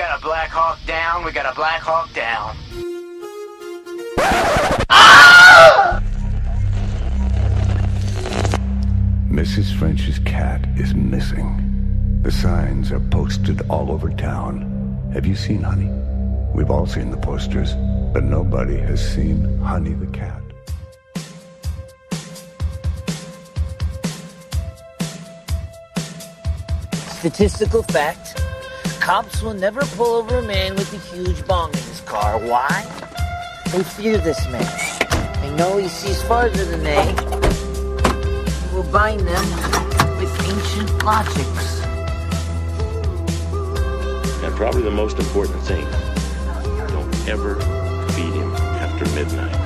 got a Black Hawk down. We got a Black Hawk down. Ah! Mrs. French's cat is missing. The signs are posted all over town. Have you seen Honey? We've all seen the posters, but nobody has seen Honey the cat. Statistical fact cops will never pull over a man with a huge bong in his car. Why? They fear this man. They know he sees farther than they. He will bind them with ancient logics. And probably the most important thing don't ever feed him after midnight.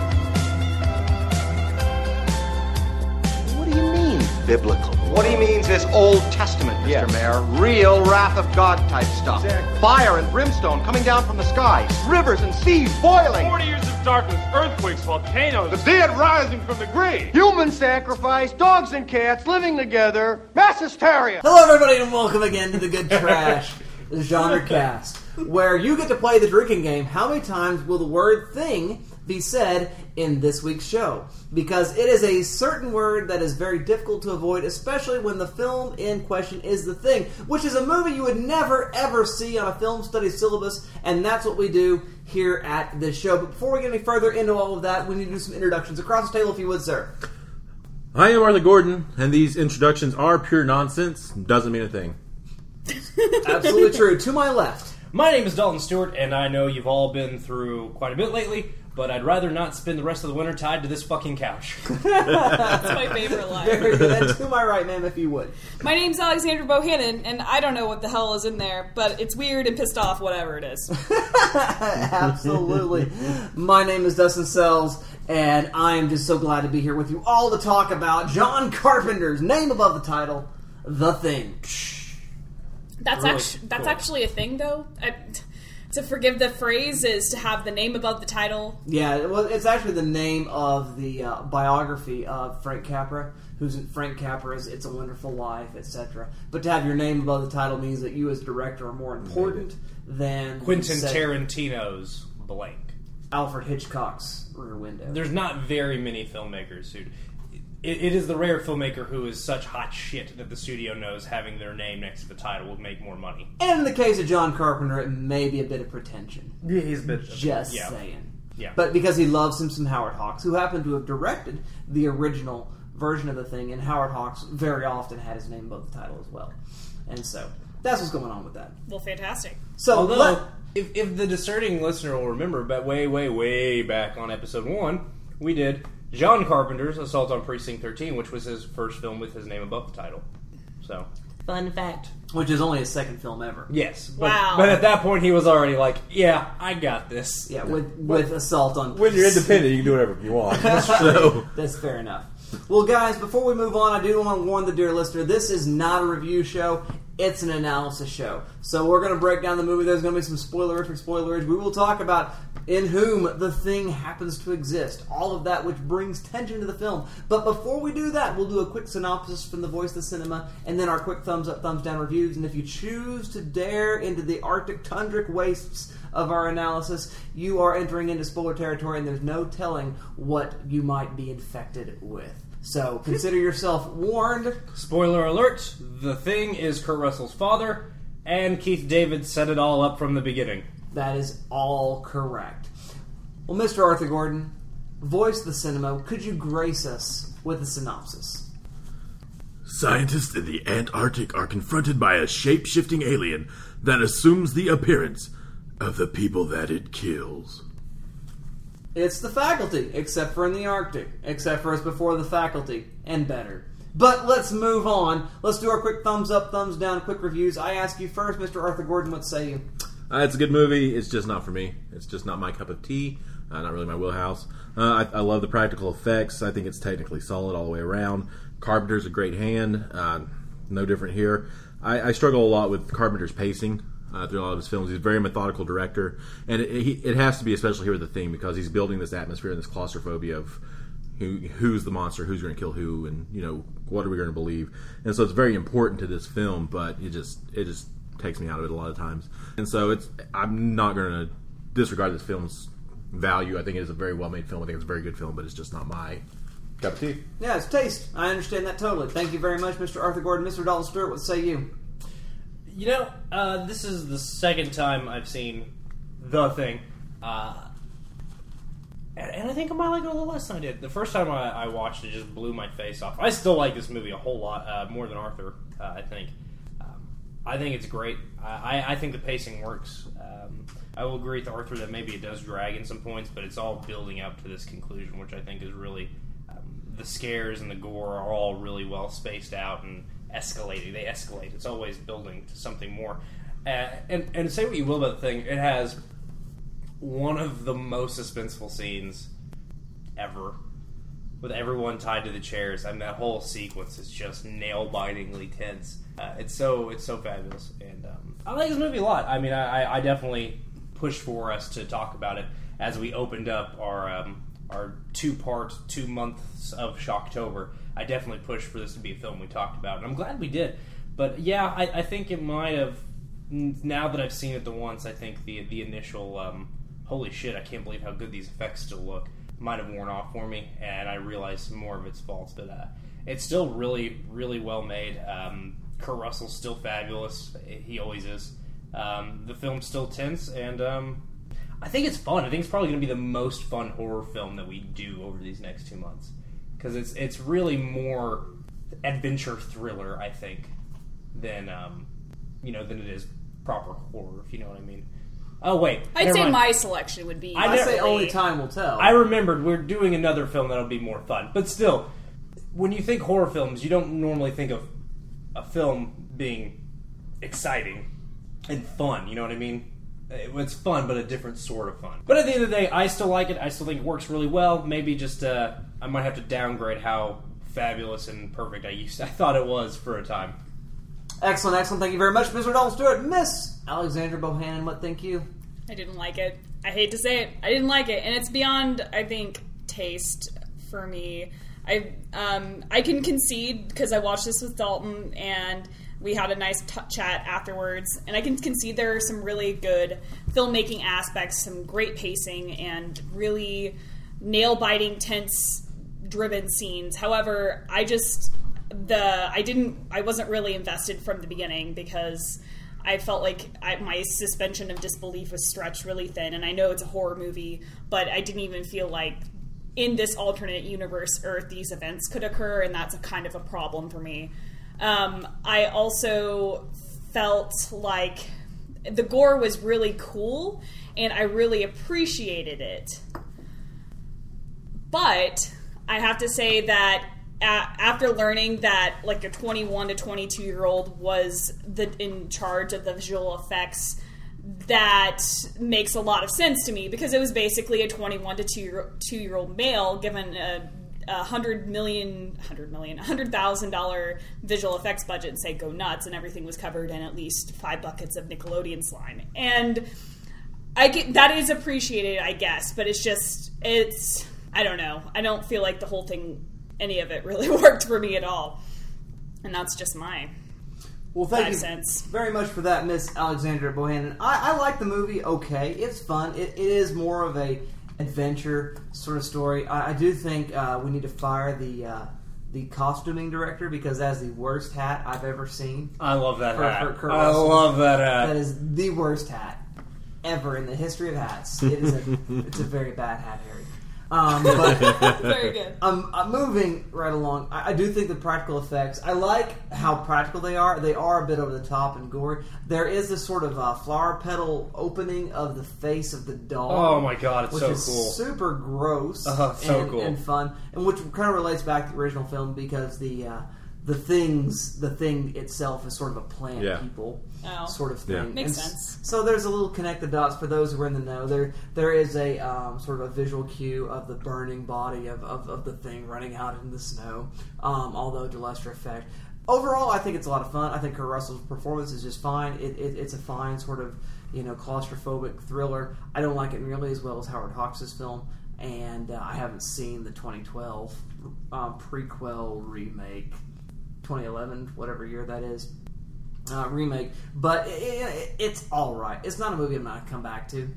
What do you mean, biblical? What he means is Old Testament, Mr. Yes. Mayor. Real wrath of God type stuff. Exactly. Fire and brimstone coming down from the skies. Rivers and seas boiling. 40 years of darkness, earthquakes, volcanoes. The dead rising from the grave. Human sacrifice, dogs and cats living together, mass hysteria. Hello, everybody, and welcome again to the Good Trash Genre Cast, where you get to play the drinking game. How many times will the word thing be said in this week's show? Because it is a certain word that is very difficult to avoid, especially when the film in question is The Thing, which is a movie you would never ever see on a film study syllabus, and that's what we do here at this show. But before we get any further into all of that, we need to do some introductions. Across the table, if you would, sir. I am Arthur Gordon, and these introductions are pure nonsense. Doesn't mean a thing. Absolutely true. To my left. My name is Dalton Stewart, and I know you've all been through quite a bit lately, but I'd rather not spend the rest of the winter tied to this fucking couch. That's my favorite line. Very good. To my right, ma'am, if you would. My name's Alexandra Bohannon, and I don't know what the hell is in there, but it's weird and pissed off, whatever it is. Absolutely. My name is Dustin Sells, and I am just so glad to be here with you all to talk about John Carpenter's name above the title, The Thing. That's Really actually that's cool. actually a thing, though. I, to forgive the phrase is to have the name above the title. Yeah, well, it's actually the name of the uh, biography of Frank Capra, who's Frank Capra's "It's a Wonderful Life," etc. But to have your name above the title means that you, as director, are more important than Quentin say, Tarantino's blank. Alfred Hitchcock's Rear Window. There's not very many filmmakers who. It, it is the rare filmmaker who is such hot shit that the studio knows having their name next to the title will make more money. and in the case of John Carpenter, it may be a bit of pretension. Yeah, he's a bit. Just yeah. saying. Yeah. But because he loves him some Howard Hawks, who happened to have directed the original version of the thing, and Howard Hawks very often had his name above the title as well. And so that's what's going on with that. Well, fantastic. So Although, let- if, if the discerning listener will remember, but way, way, way back on episode one, we did John Carpenter's Assault on Precinct 13, which was his first film with his name above the title. So, fun fact. which is only his second film ever. Yes. But, Wow. But at that point, he was already like, yeah, I got this. Yeah, with with assault on. When you're independent, you can do whatever you want. so, That's fair enough. Well, guys, before we move on, I do want to warn the dear listener: this is not a review show; it's an analysis show. So we're going to break down the movie. There's going to be some spoilerific spoilers. We will talk about in whom the thing happens to exist, all of that which brings tension to the film. But before we do that, we'll do a quick synopsis from the voice of the cinema, and then our quick thumbs up, thumbs down reviews. And if you choose to dare into the Arctic tundric wastes of our analysis, you are entering into spoiler territory, and there's no telling what you might be infected with. So consider yourself warned. Spoiler alert The Thing is Kurt Russell's father, and Keith David set it all up from the beginning. That is all correct. Well, Mr. Arthur Gordon, voice the cinema, could you grace us with a synopsis? Scientists in the Antarctic are confronted by a shape shifting alien that assumes the appearance of the people that it kills. It's the faculty, except for in the Arctic, except for it's before the faculty, and better. But let's move on. Let's do our quick thumbs up, thumbs down, quick reviews. I ask you first, Mr. Arthur Gordon, what say you? uh, it's a good movie. It's just not for me. It's just not my cup of tea. Uh, not really my wheelhouse. Uh, I, I love the practical effects. I think it's technically solid all the way around. Carpenter's a great hand. Uh, no different here. I, I struggle a lot with Carpenter's pacing uh, through a lot of his films. He's a very methodical director, and it, he, it has to be especially here with the theme because he's building this atmosphere and this claustrophobia of who who's the monster, who's going to kill who, and you know what are we going to believe. And so it's very important to this film, but it just it just takes me out of it a lot of times. And so it's I'm not going to disregard this film's value. I think it is a very well made film. I think it's a very good film, but it's just not my cup of tea. Yeah, it's taste. I understand that totally. Thank you very much, Mr. Arthur Gordon. Mr. Dalton Stewart, what say you? You know, uh, this is the second time I've seen the thing, uh, and, and I think I might like it a little less than I did. The first time I, I watched it, just blew my face off. I still like this movie a whole lot uh, more than Arthur. Uh, I think. Um, I think it's great. I, I, I think the pacing works. Um, I will agree with Arthur that maybe it does drag in some points, but it's all building up to this conclusion, which I think is really um, the scares and the gore are all really well spaced out and escalating. They escalate. It's always building to something more. Uh, and and say what you will about the thing, it has one of the most suspenseful scenes ever, with everyone tied to the chairs. Mean, that whole sequence is just nail bitingly tense. Uh, it's so it's so fabulous, and um, I like this movie a lot. I mean, I, I definitely pushed for us to talk about it as we opened up our um, our two part two months of Shocktober. I definitely pushed for this to be a film we talked about, and I'm glad we did. But yeah, I, I think it might have. Now that I've seen it the once, I think the the initial um, holy shit, I can't believe how good these effects still look might have worn off for me, and I realized more of its faults. But uh, it's still really, really well made. Um, Kurt Russell's still fabulous. He always is. Um, the film's still tense, and um, I think it's fun. I think it's probably going to be the most fun horror film that we do over these next two months because it's it's really more adventure thriller, I think, than um, you know than it is proper horror. If you know what I mean. Oh wait, I'd say mind. my selection would be. I I say only time will tell. I remembered we're doing another film that'll be more fun, but still, when you think horror films, you don't normally think of a film being exciting and fun. You know what I mean? It's fun, but a different sort of fun. But at the end of the day, I still like it. I still think it works really well. Maybe just uh, I might have to downgrade how fabulous and perfect I used I thought it was for a time. Excellent, excellent. Thank you very much, Mr. Dalton Stewart. Miss Alexandra Bohannon, what think you? I didn't like it. I hate to say it. I didn't like it, and it's beyond, I think, taste for me. I um, I can concede because I watched this with Dalton and we had a nice t- chat afterwards, and I can concede there are some really good filmmaking aspects, some great pacing, and really nail biting, tense driven scenes. However, I just the I didn't I wasn't really invested from the beginning because I felt like I, my suspension of disbelief was stretched really thin. And I know it's a horror movie, but I didn't even feel like in this alternate universe Earth these events could occur, and that's a kind of a problem for me. Um, I also felt like the gore was really cool, and I really appreciated it. But I have to say that after learning that like a 21 to 22 year old was the in charge of the visual effects that makes a lot of sense to me because it was basically a 21 to 2 year, two year old male given a, a hundred million hundred million hundred thousand dollar visual effects budget and say go nuts and everything was covered in at least five buckets of nickelodeon slime. And I get that is appreciated, I guess, but it's just it's I don't know. I don't feel like the whole thing, any of it, really worked for me at all, and that's just my Well, thank five you cents. very much for that, Miss Alexandra Bohannon. I, I like the movie. Okay, it's fun. It, it is more of a adventure sort of story. I, I do think uh, we need to fire the uh, the costuming director because that's the worst hat I've ever seen. I love that For- hat. for Kurt I Russell. love that hat. That is the worst hat ever in the history of hats. It is a it's a very bad hat, Harry. Um, but Very good. I'm, I'm moving right along. I, I do think the practical effects. I like how practical they are. They are a bit over the top and gory. There is this sort of uh, flower petal opening of the face of the dog. Oh my God, it's which so is cool. Super gross. It's so and, cool. and fun, and which kind of relates back to the original film because the uh, the things the thing itself is sort of a plant Yeah. people Oh. sort of thing. Yeah. Makes And sense. So there's a little connect the dots for those who are in the know. There there is a um, sort of a visual cue of the burning body of, of, of the thing running out in the snow. Um, although to lesser effect. Overall, I think it's a lot of fun. I think Kurt Russell's performance is just fine. It, it, it's a fine sort of you know claustrophobic thriller. I don't like it nearly as well as Howard Hawks' film, and uh, I haven't seen the 2012 um, prequel remake, 2011, whatever year that is. uh, remake, but it, it, it's all right. It's not a movie I'm going to come back to.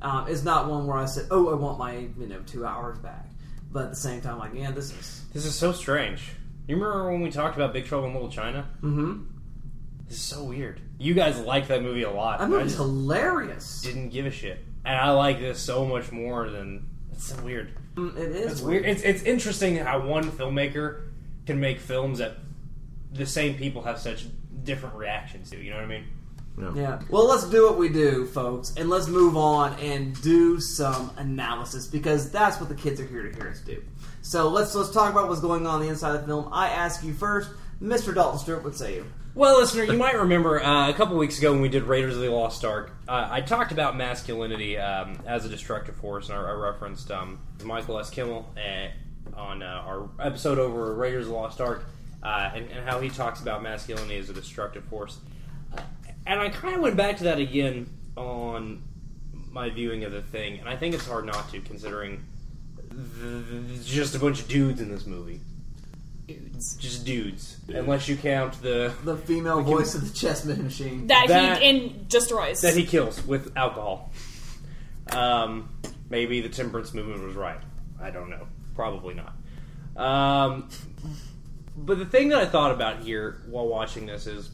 Um, it's not one where I said, "Oh, I want my you know two hours back." But at the same time, like, yeah, this is This is so strange. You remember when we talked about Big Trouble in Little China? Mm-hmm. This is so weird. You guys like that movie a lot. that movie's hilarious. didn't give a shit, and I like this so much more than. It's so weird. Mm, It is It's weird. It's it's interesting how one filmmaker can make films that the same people have such different reactions to. You know what I mean? Yeah. Well, let's do what we do, folks, and let's move on and do some analysis because that's what the kids are here to hear us do. So let's let's talk about what's going on, the inside of the film. I ask you first, Mr. Dalton Stewart. What say you? Well, listener, you might remember uh, a couple weeks ago when we did Raiders of the Lost Ark, uh, I talked about masculinity um, as a destructive force, and I, I referenced um, Michael S. Kimmel uh, on uh, our episode over Raiders of the Lost Ark, uh, and, and how he talks about masculinity as a destructive force. Uh, and I kind of went back to that again on my viewing of the thing, and I think it's hard not to, considering th- th- just a bunch of dudes in this movie. Dudes. Just dudes, unless you count the The female voice of the chessman machine. That, That- he in destroys. that he kills with alcohol. Um, maybe the temperance movement was right. I don't know. Probably not. Um, but the thing that I thought about here while watching this is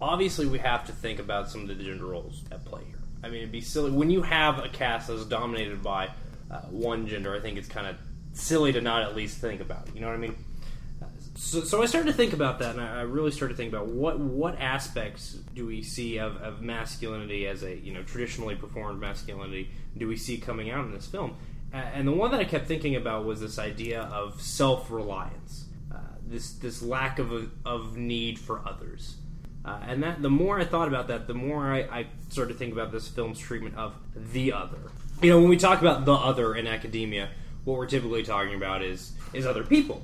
obviously we have to think about some of the gender roles at play here. I mean, it'd be silly when you have a cast that's dominated by uh, one gender. I think it's kind of silly to not at least think about. it, You know what I mean? So, so I started to think about that, and I really started to think about what what aspects do we see of, of masculinity as a you know traditionally performed masculinity do we see coming out in this film? And the one that I kept thinking about was this idea of self reliance, uh, this this lack of a, of need for others, uh, and that the more I thought about that, the more I, I started to think about this film's treatment of the other. You know, when we talk about the other in academia, what we're typically talking about is is other people.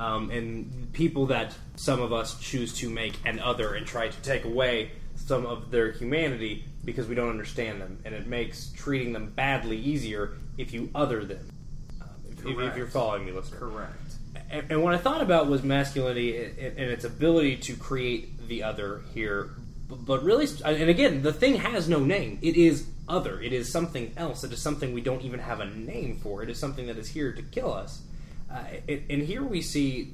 Um, and people that some of us choose to make an other and try to take away some of their humanity because we don't understand them, and it makes treating them badly easier if you other them. Um, if, if, you're following me, listener. Correct. And, and what I thought about was masculinity and, and its ability to create the other here. But but really, and again, the thing has no name. It is other. It is something else. It is something we don't even have a name for. It is something that is here to kill us. Uh, it, and here we see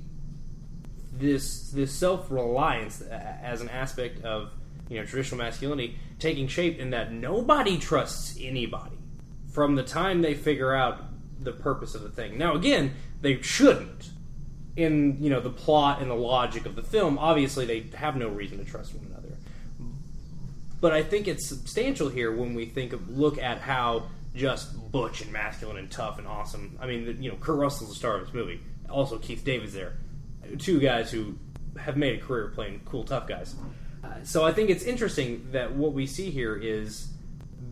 this this self reliance as an aspect of you know traditional masculinity taking shape in that nobody trusts anybody from the time they figure out the purpose of the thing. Now, again, they shouldn't. In you know the plot and the logic of the film, obviously they have no reason to trust one another. But I think it's substantial here when we think of look at how just butch and masculine and tough and awesome. I mean, you know, Kurt Russell's the star of this movie. Also, Keith David's there. Two guys who have made a career playing cool tough guys. Uh, so I think it's interesting that what we see here is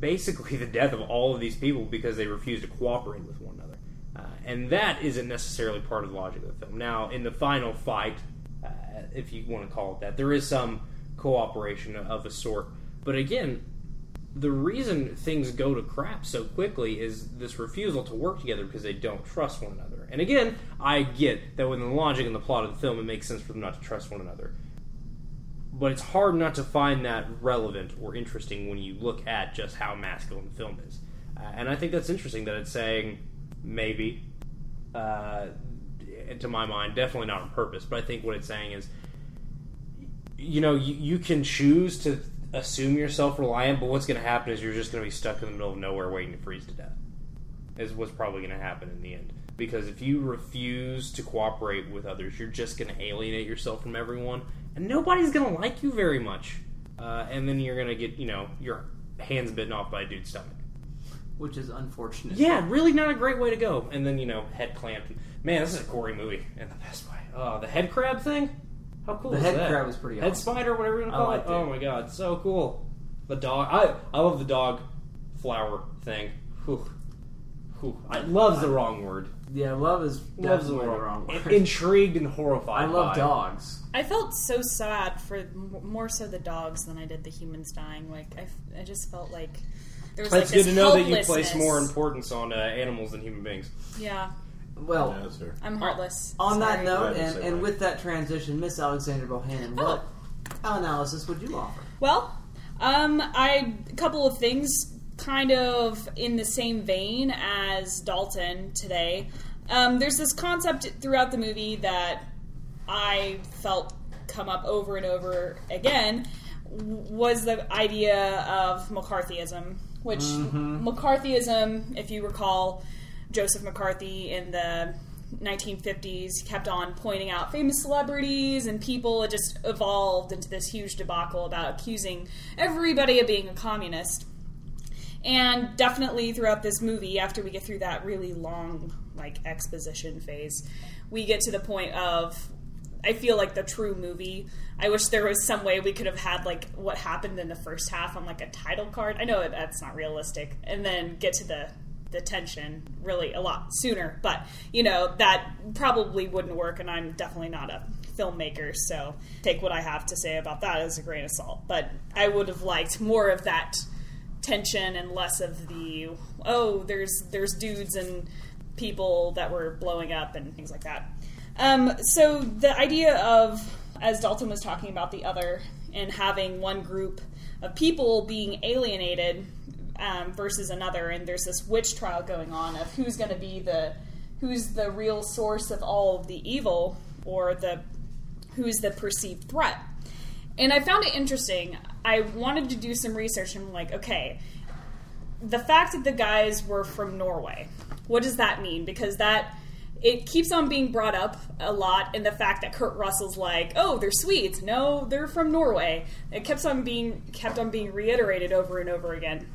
basically the death of all of these people because they refuse to cooperate with one another. Uh, and that isn't necessarily part of the logic of the film. Now, in the final fight, uh, if you want to call it that, there is some cooperation of a sort. But again, the reason things go to crap so quickly is this refusal to work together because they don't trust one another. And again, I get that within the logic and the plot of the film, it makes sense for them not to trust one another. But it's hard not to find that relevant or interesting when you look at just how masculine the film is. Uh, and I think that's interesting that it's saying maybe, uh, to my mind, definitely not on purpose, but I think what it's saying is you know, you, you can choose to assume you're self reliant, but what's going to happen is you're just going to be stuck in the middle of nowhere waiting to freeze to death. Is what's probably going to happen in the end. Because if you refuse to cooperate with others, you're just going to alienate yourself from everyone, and nobody's to like you very much. Uh, and then you're to get, you know, your hands bitten off by a dude's stomach. Which is unfortunate. Yeah, really not a great way to go. And then, you know, head clamp. Man, this is a gory movie in the best way. Oh, the head crab thing? How cool The is head that? crab was pretty awesome. Head awesome. spider, whatever you want to call it. it. Oh my god, so cool. The dog. I I love the dog flower thing. Whew. Whew. I love's the wrong word. Yeah, love is Love's the definitely wrong, the wrong word. word. Intrigued and horrified. I love by dogs. I felt so sad for m- more so the dogs than I did the humans dying. Like I, f- I just felt like there was It's like good this to know that you place helplessness. more importance on uh, animals than human beings. Yeah, Well, I'm heartless. on that Sorry. note, Glad to and, say and that. with that transition, Miss Alexandra Bohannon, what analysis would you offer? Well, um, I a couple of things kind of in the same vein as Dalton today. Um, there's this concept throughout the movie that I felt come up over and over again was the idea of McCarthyism, which McCarthyism, if you recall, Joseph McCarthy in the 1950s kept on pointing out famous celebrities and people. It just evolved into this huge debacle about accusing everybody of being a communist. And definitely throughout this movie, after we get through that really long like exposition phase, we get to the point of I feel like the true movie. I wish there was some way we could have had like what happened in the first half on like a title card. I know that's not realistic, and then get to the the tension really a lot sooner. But you know that probably wouldn't work, and I'm definitely not a filmmaker, so take what I have to say about that as a grain of salt. But I would have liked more of that tension and less of the oh there's there's dudes and people that were blowing up and things like that. Um, so the idea of as Dalton was talking about the other and having one group of people being alienated um, versus another, and there's this witch trial going on of who's going to be the who's the real source of all of the evil or the who's the perceived threat. And I found it interesting. I wanted to do some research and I'm like, okay, the fact that the guys were from Norway, what does that mean? Because that it keeps on being brought up a lot in the fact that Kurt Russell's like, oh, they're Swedes. No, they're from Norway. It kept on being kept on being reiterated over and over again.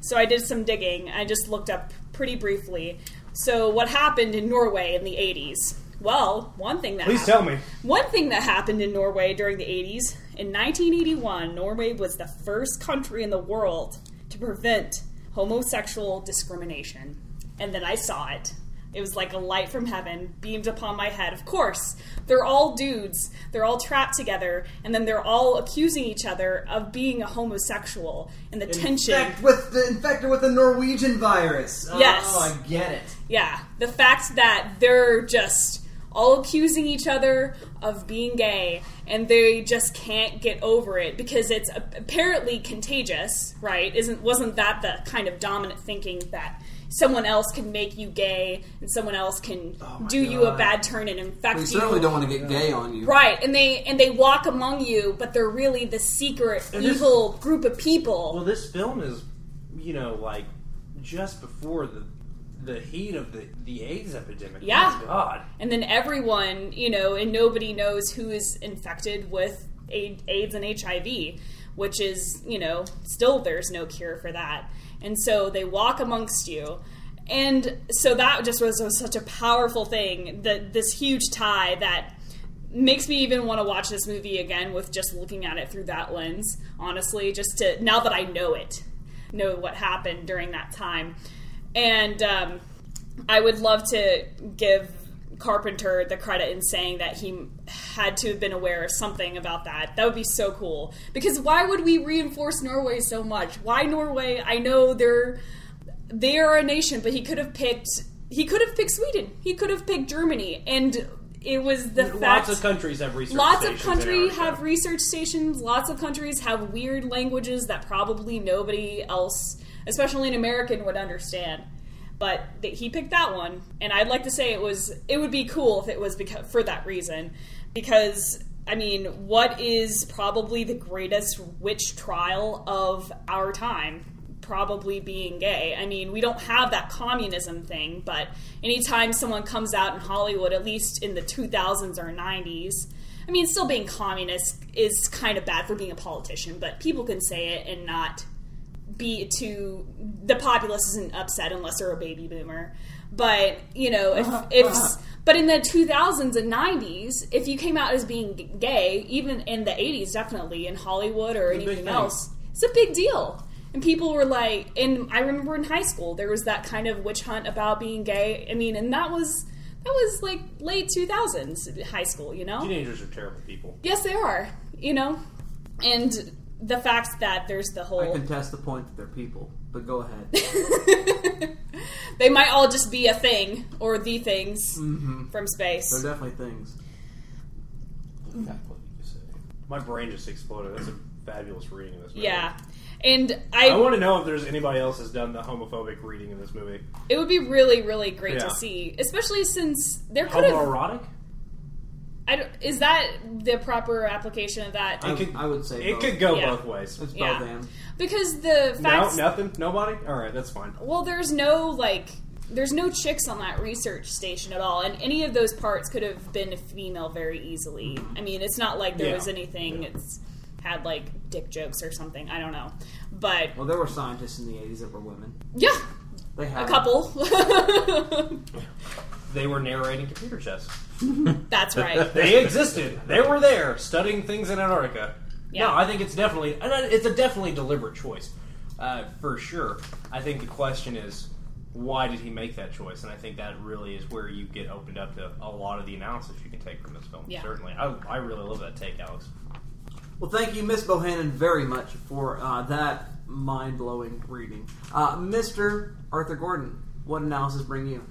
So I did some digging. I just looked up pretty briefly. So what happened in Norway in the 80s? Well, one thing that Please happened, tell me. one thing that happened in Norway during the 80s, in 1981, Norway was the first country in the world to prevent homosexual discrimination. And then I saw it. It was like a light from heaven beamed upon my head. Of course, they're all dudes. They're all trapped together, and then they're all accusing each other of being a homosexual. And the tension. Infect with the infected with the Norwegian virus. Yes. Oh, I get it. Yeah, the fact that they're just all accusing each other of being gay and they just can't get over it because it's apparently contagious, right? Isn't wasn't that the kind of dominant thinking that someone else can make you gay and someone else can oh do you a bad turn and infect We you? certainly don't want to get gay on you. Right, and they and they walk among you, but they're really the secret And this- evil group of people. Well, this film is, you know, like just before the the heat of the the AIDS epidemic. Yeah. God. and then everyone, you know, and nobody knows who is infected with AIDS and HIV, which is, you know, still there's no cure for that. And so they walk amongst you. And so that just was, was such a powerful thing, that this huge tie that makes me even want to watch this movie again with just looking at it through that lens, honestly, just to now that I know it, know what happened during that time. And um, I would love to give Carpenter the credit in saying that he had to have been aware of something about that. That would be so cool. Because why would we reinforce Norway so much? Why Norway? I know they're they are a nation, but he could have picked he could have picked Sweden. He could have picked Germany, and it was the Lots fact of countries have research. lots of countries have research stations lots of countries have weird languages that probably nobody else especially an american would understand. But th- he picked that one and i'd like to say it was it would be cool if it was because, for that reason. Because i mean what is probably the greatest witch trial of our time? Probably being gay. I mean, we don't have that communism thing, but anytime someone comes out in Hollywood, at least in the 2000s or 90s, I mean, still being communist is kind of bad for being a politician, but people can say it and not be to The populace isn't upset unless they're a baby boomer. But, you know, if. Uh-huh, if uh-huh. but in the 2000s and 90s, if you came out as being gay, even in the 80s, definitely in Hollywood or It's anything else, it's a big deal. And people were like, and I remember in high school there was that kind of witch hunt about being gay. I mean, and that was that was like late two thousands high school, you know. Teenagers are terrible people. Yes, they are. You know, and the fact that there's the whole. I whole contest the point that they're people, but go ahead. they might all just be a thing or the things Mhm. from space. They're definitely things. My brain just exploded. That's a fabulous reading of this movie. Yeah, and I, I want to know if there's anybody else has done the homophobic reading in this movie. it would be really really great Yeah. to see, especially since there could have. Homoerotic? I don't- Is that the proper application of that? I, could- I would say It both. could go Yeah. both ways. It's both Yeah. and. Because the No, nothing. Nobody. All right, that's fine. Well, there's no like. There's no chicks on that research station at all, and any of those parts could have been a female very easily. Mm-hmm. I mean, it's not like there Yeah. was anything. It's had like dick jokes or something. I don't know, but Well, there were scientists in the 80s that were women. yeah, They a couple. They were narrating computer chess. That's right. They existed. They were there studying things in Antarctica. Yeah. No, I think it's definitely and it's a definitely deliberate choice, uh, for sure. I think the question is why did he make that choice, and I think that really is where you get opened up to a lot of the analysis you can take from this film. Yeah. Certainly, I, I really love that take, Alex. Well, thank you, Miss Bohannon, very much for uh, that mind blowing reading. Uh, Mr. Arthur Gordon, what analysis bring you?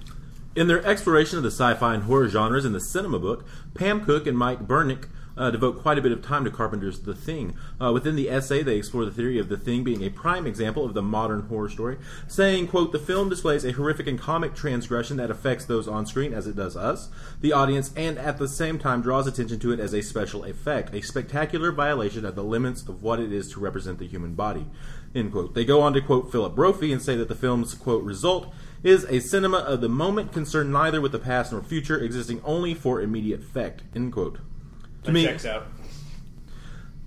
In their exploration of the sci-fi and horror genres in the cinema book, Pam Cook and Mike Burnick uh, devote quite a bit of time to Carpenter's The Thing. Uh, within the essay, they explore the theory of The Thing being a prime example of the modern horror story, saying, quote, the film displays a horrific and comic transgression that affects those on screen as it does us, the audience, and at the same time draws attention to it as a special effect, a spectacular violation of the limits of what it is to represent the human body. End quote. They go on to quote Philip Brophy and say that the film's quote result is a cinema of the moment concerned neither with the past nor future, existing only for immediate effect. End quote. To That me, checks out.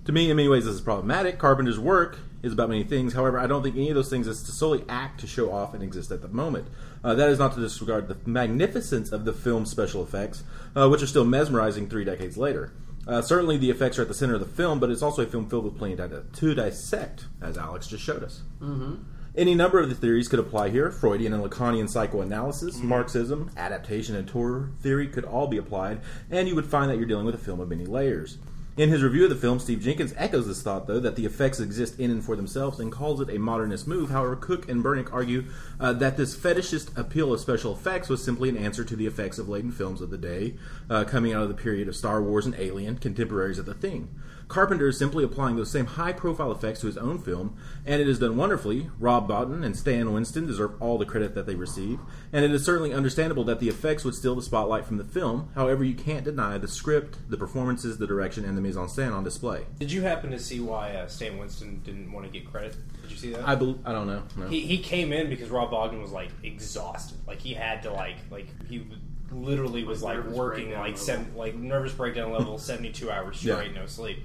to me, in many ways, this is problematic. Carpenter's work is about many things. However, I don't think any of those things is to solely act to show off and exist at the moment. Uh, that is not to disregard the magnificence of the film's special effects, uh, which are still mesmerizing three decades later. Uh, certainly, the effects are at the center of the film, but it's also a film filled with plenty to, to dissect, as Alex just showed us. Mm-hmm. Any number of the theories could apply here. Freudian and Lacanian psychoanalysis, Marxism, adaptation, and auteur theory could all be applied, and you would find that you're dealing with a film of many layers. In his review of the film, Steve Jenkins echoes this thought, though, that the effects exist in and for themselves and calls it a modernist move. However, Cook and Burnick argue uh, that this fetishist appeal of special effects was simply an answer to the effects of laden films of the day, uh, coming out of the period of Star Wars and Alien, contemporaries of the thing. Carpenter is simply applying those same high profile effects to his own film, and it is done wonderfully. Rob Bottin and Stan Winston deserve all the credit that they receive, and it is certainly understandable that the effects would steal the spotlight from the film. However, you can't deny the script, the performances, the direction, and the mise en scène on display. Did you happen to see why uh, Stan Winston didn't want to get credit? Did you see that? I, bel I don't know. No. He, he came in because Rob Bottin was like exhausted. Like he had to like like he literally was like, nervous working like seven like nervous breakdown level, seventy two hours straight, Yeah. no sleep.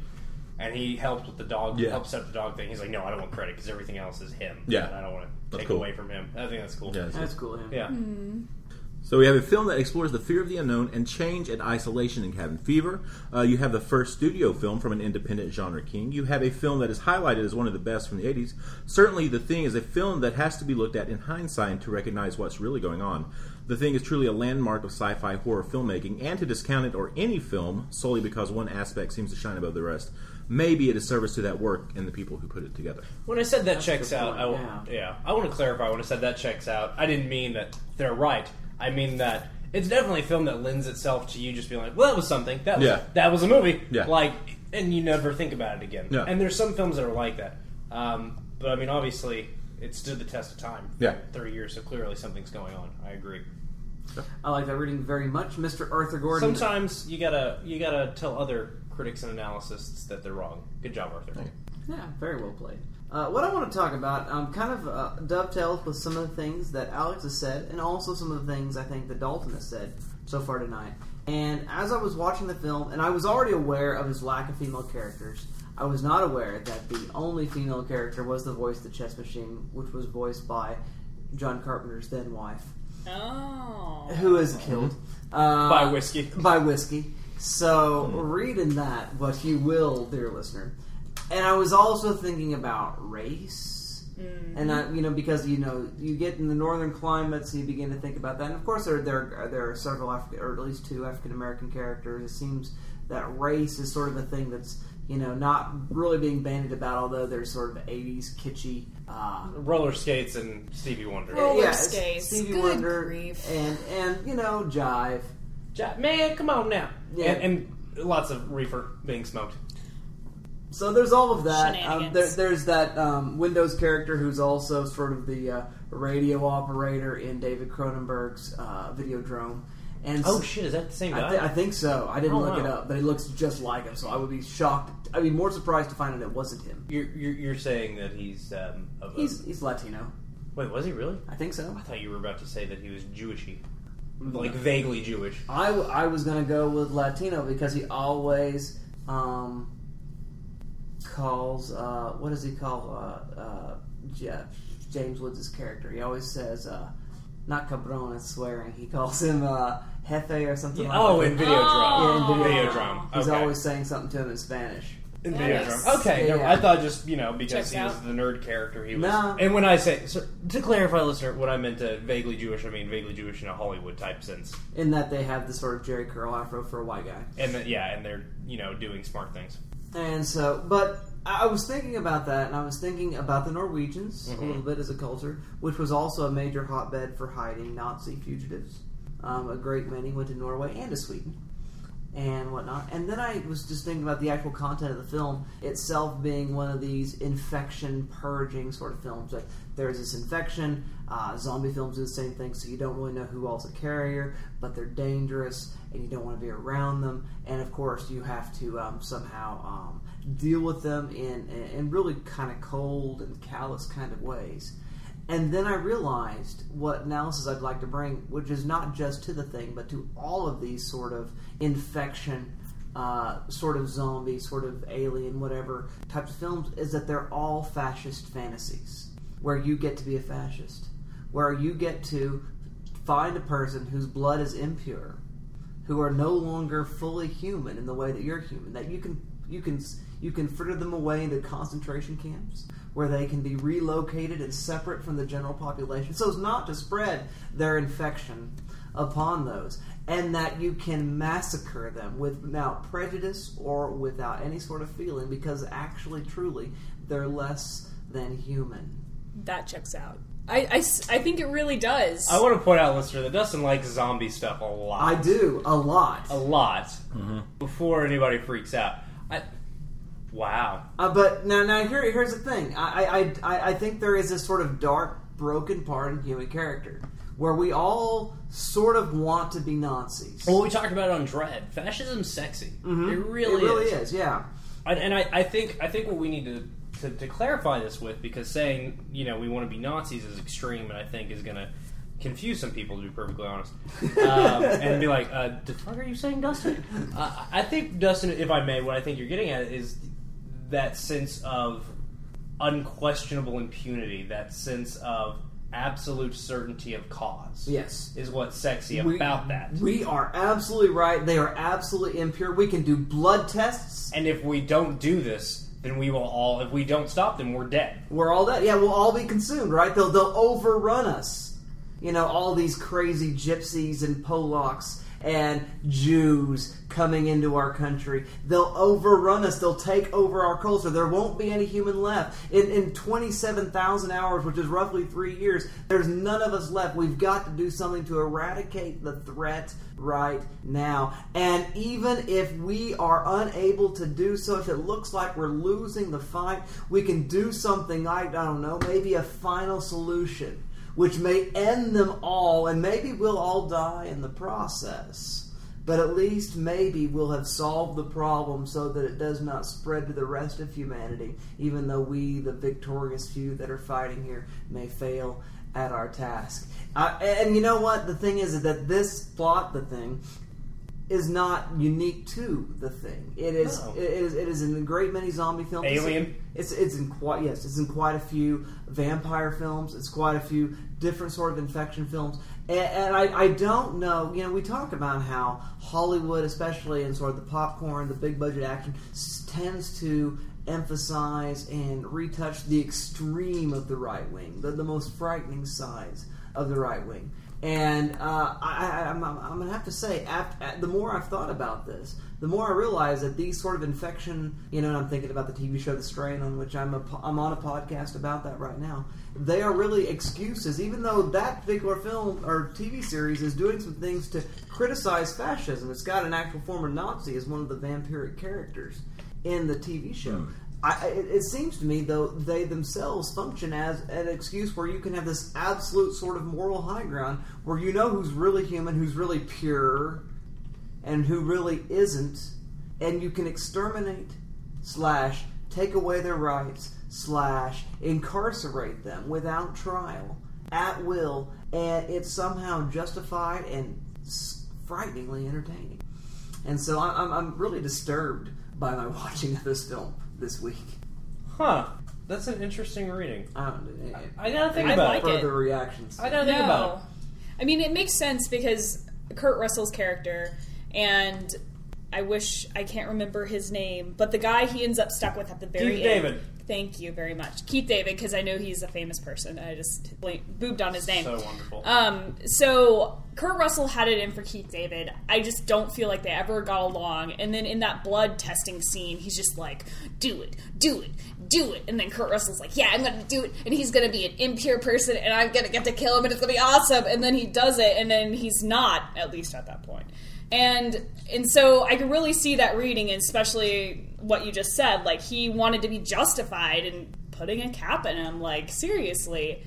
And he helped with the dog, Yeah. helped set up the dog thing. He's like, no, I don't want credit because everything else is him. Yeah. and I don't want to take cool. away from him. I think that's cool. Yeah, it's- That's cool. Yeah. yeah. So we have a film that explores the fear of the unknown and change and isolation in Cabin Fever. Uh, you have the first studio film from an independent genre king. You have a film that is highlighted as one of the best from the 80s. Certainly, The Thing is a film that has to be looked at in hindsight to recognize what's really going on. The Thing is truly a landmark of sci-fi horror filmmaking, and to discount it or any film solely because one aspect seems to shine above the rest may be a disservice to that work and the people who put it together. When I said that That's checks out, I w- yeah. yeah, I want to clarify. When I said that checks out, I didn't mean that they're right. I mean that it's definitely a film that lends itself to you just being like, "Well, that was something. That was Yeah. that was a movie." Yeah. like, and you never think about it again. Yeah. And there's some films that are like that. Um, but I mean, obviously, it stood the test of time. Yeah. thirty years. So clearly, something's going on. I agree. I like that reading very much, Mr. Arthur Gordon. Sometimes you gotta you gotta tell other critics and analysts that they're wrong. Good job, Arthur. Yeah, very well played. Uh, what I want to talk about um, kind of uh, dovetails with some of the things that Alex has said, and also some of the things I think that Dalton has said so far tonight. And as I was watching the film, and I was already aware of his lack of female characters, I was not aware that the only female character was the voice of the chess machine, which was voiced by John Carpenter's then wife, Oh. who is killed uh, By whiskey. By whiskey. So read in that what you will, dear listener. And I was also thinking about race, and I, you know, because you know, you get in the northern climates, you begin to think about that. And of course, there there there are several African, or at least two African American characters. It seems that race is sort of a thing that's you know not really being bandied about, although there's sort of '80s kitschy. Uh, Roller skates and Stevie Wonder. Roller yeah, skates. Stevie Good Wonder, grief. and and you know, jive. Ja- Man, come on now. Yeah. And, and lots of reefer being smoked. So there's all of that. Um, there, there's that um, Windows character who's also sort of the uh, radio operator in David Cronenberg's uh, Videodrome. And Oh s- shit, is that the same I, guy? I think so. I didn't Oh, look it up, but it looks just like him. So I would be shocked. I'd be more surprised to find out it wasn't him. You're, you're, you're saying that he's um, of a- He's he's Latino. wait, was he really? I think so. I thought you were about to say that he was Jewishy, like vaguely Jewish. I, I was going to go with Latino because he always um, calls uh, what does he call uh, uh, Jeff, James Woods' character? He always says uh, not cabron, it's swearing. He calls him uh, jefe or something. Yeah, like oh, that. in Videodrome. Yeah, in Videodrome. Videodrome. He's Okay. always saying something to him in Spanish. In Yes. Videodrome. Okay, Yeah. no, I thought just you know because Checks he was out. the nerd character. He was. No. And when I say so, to clarify, listener, what I meant to vaguely Jewish, I mean vaguely Jewish in a Hollywood type sense. In that they have the sort of Jerry curl afro for a white guy. And that, yeah, and they're you know doing smart things. And so, but I I was thinking about that, and I was thinking about the Norwegians a little bit as a culture, which was also a major hotbed for hiding Nazi fugitives. Um, a great many went to Norway and to Sweden and whatnot. And then I was just thinking about the actual content of the film itself being one of these infection purging sort of films. Like there's this infection, uh, zombie films do the same thing, so you don't really know who all's a carrier, but they're dangerous and you don't want to be around them. And of course, you have to um, somehow um, deal with them in, in really kind of cold and callous kind of ways. And then I realized what analysis I'd like to bring, which is not just to the thing, but to all of these sort of infection, uh, sort of zombie, sort of alien, whatever types of films, is that they're all fascist fantasies, where you get to be a fascist, where you get to find a person whose blood is impure, who are no longer fully human in the way that you're human, that you can you can you can fritter them away into concentration camps where they can be relocated and separate from the general population. So as not to spread their infection upon those and that you can massacre them without prejudice or without any sort of feeling because actually truly they're less than human That checks out. I I think it really does. I want to point out, listener, that Dustin likes zombie stuff a lot. i do a lot a lot. Before anybody freaks out, I, wow. Uh, but now, now here, here's the thing. I, I, I, I think there is this sort of dark, broken part in human character where we all sort of want to be Nazis. Well, we talked about it on Dread. Fascism's sexy. It really, Mm-hmm. it really is. is. Yeah. And, and I, I think I think what we need to, to, to clarify this with because saying you know we want to be Nazis is extreme, and I think is going to confuse some people to be perfectly honest, um, and be like, uh, "The fuck are you saying, Dustin?" Uh, I think Dustin, if I may, what I think you're getting at is that sense of unquestionable impunity, that sense of absolute certainty of cause. Yes. is what's sexy We- about that. We are absolutely right. They are absolutely impure. We can do blood tests. And if we don't do this, then we will all. If we don't stop them, we're dead. We're all dead. Yeah, we'll all be consumed, right? They'll they'll overrun us. You know, all these crazy gypsies and Polacks and Jews coming into our country. They'll overrun us. They'll take over our culture. There won't be any human left. In, in 27,000 hours, which is roughly three years, there's none of us left. We've got to do something to eradicate the threat right now. And even if we are unable to do so, if it looks like we're losing the fight, we can do something like, I don't know, maybe a final solution which may end them all, and maybe we'll all die in the process. But at least maybe we'll have solved the problem so that it does not spread to the rest of humanity, even though we, the victorious few that are fighting here, may fail at our task. Uh, and you know what? The thing is that this plot, the thing, is not unique to the thing. It is. No. It is. It is in a great many zombie films. Alien? It's it's in quite yes. It's in quite a few vampire films. It's quite a few different sort of infection films. And, and I, I don't know. You know, we talk about how Hollywood, especially in sort of the popcorn, the big budget action, tends to emphasize and retouch the extreme of the right wing, the, the most frightening sides of the right wing. And uh, I, I'm going to have to say, after, the more I've thought about this, the more I realize that these sort of infection, you know, I'm thinking about the TV show The Strain, on which I'm, a, I'm on a podcast about that right now. They are really excuses, even though that particular film or TV series is doing some things to criticize fascism. It's got an actual former Nazi as one of the vampiric characters in the TV show. I, it, seems to me, though, they themselves function as an excuse where you can have this absolute sort of moral high ground where you know who's really human, who's really pure, and who really isn't, and you can exterminate slash take away their rights slash incarcerate them without trial at will, and it's somehow justified and frighteningly entertaining. And so I'm, I'm really disturbed by my watching of this film this week. Huh. That's an interesting reading. I, don't, I gotta think I about like it. it. further reactions. I gotta think about it. I mean, it makes sense because Kurt Russell's character, and I wish I can't remember his name, but the guy he ends up stuck with at the very Keith end. David. Thank you very much, Keith David, because I know he's a famous person. I just boobed on his name. So wonderful. Um, so Kurt Russell had it in for Keith David. I just don't feel like they ever got along. And then in that blood testing scene, he's just like, "Do it, do it, do it." And then Kurt Russell's like, "Yeah, I'm going to do it." And he's going to be an impure person, and I'm going to get to kill him, and it's going to be awesome. And then he does it, and then he's not, at least at that point. And and so I can really see that reading, and especially what you just said. Like he wanted to be justified in putting a cap in him. Like seriously.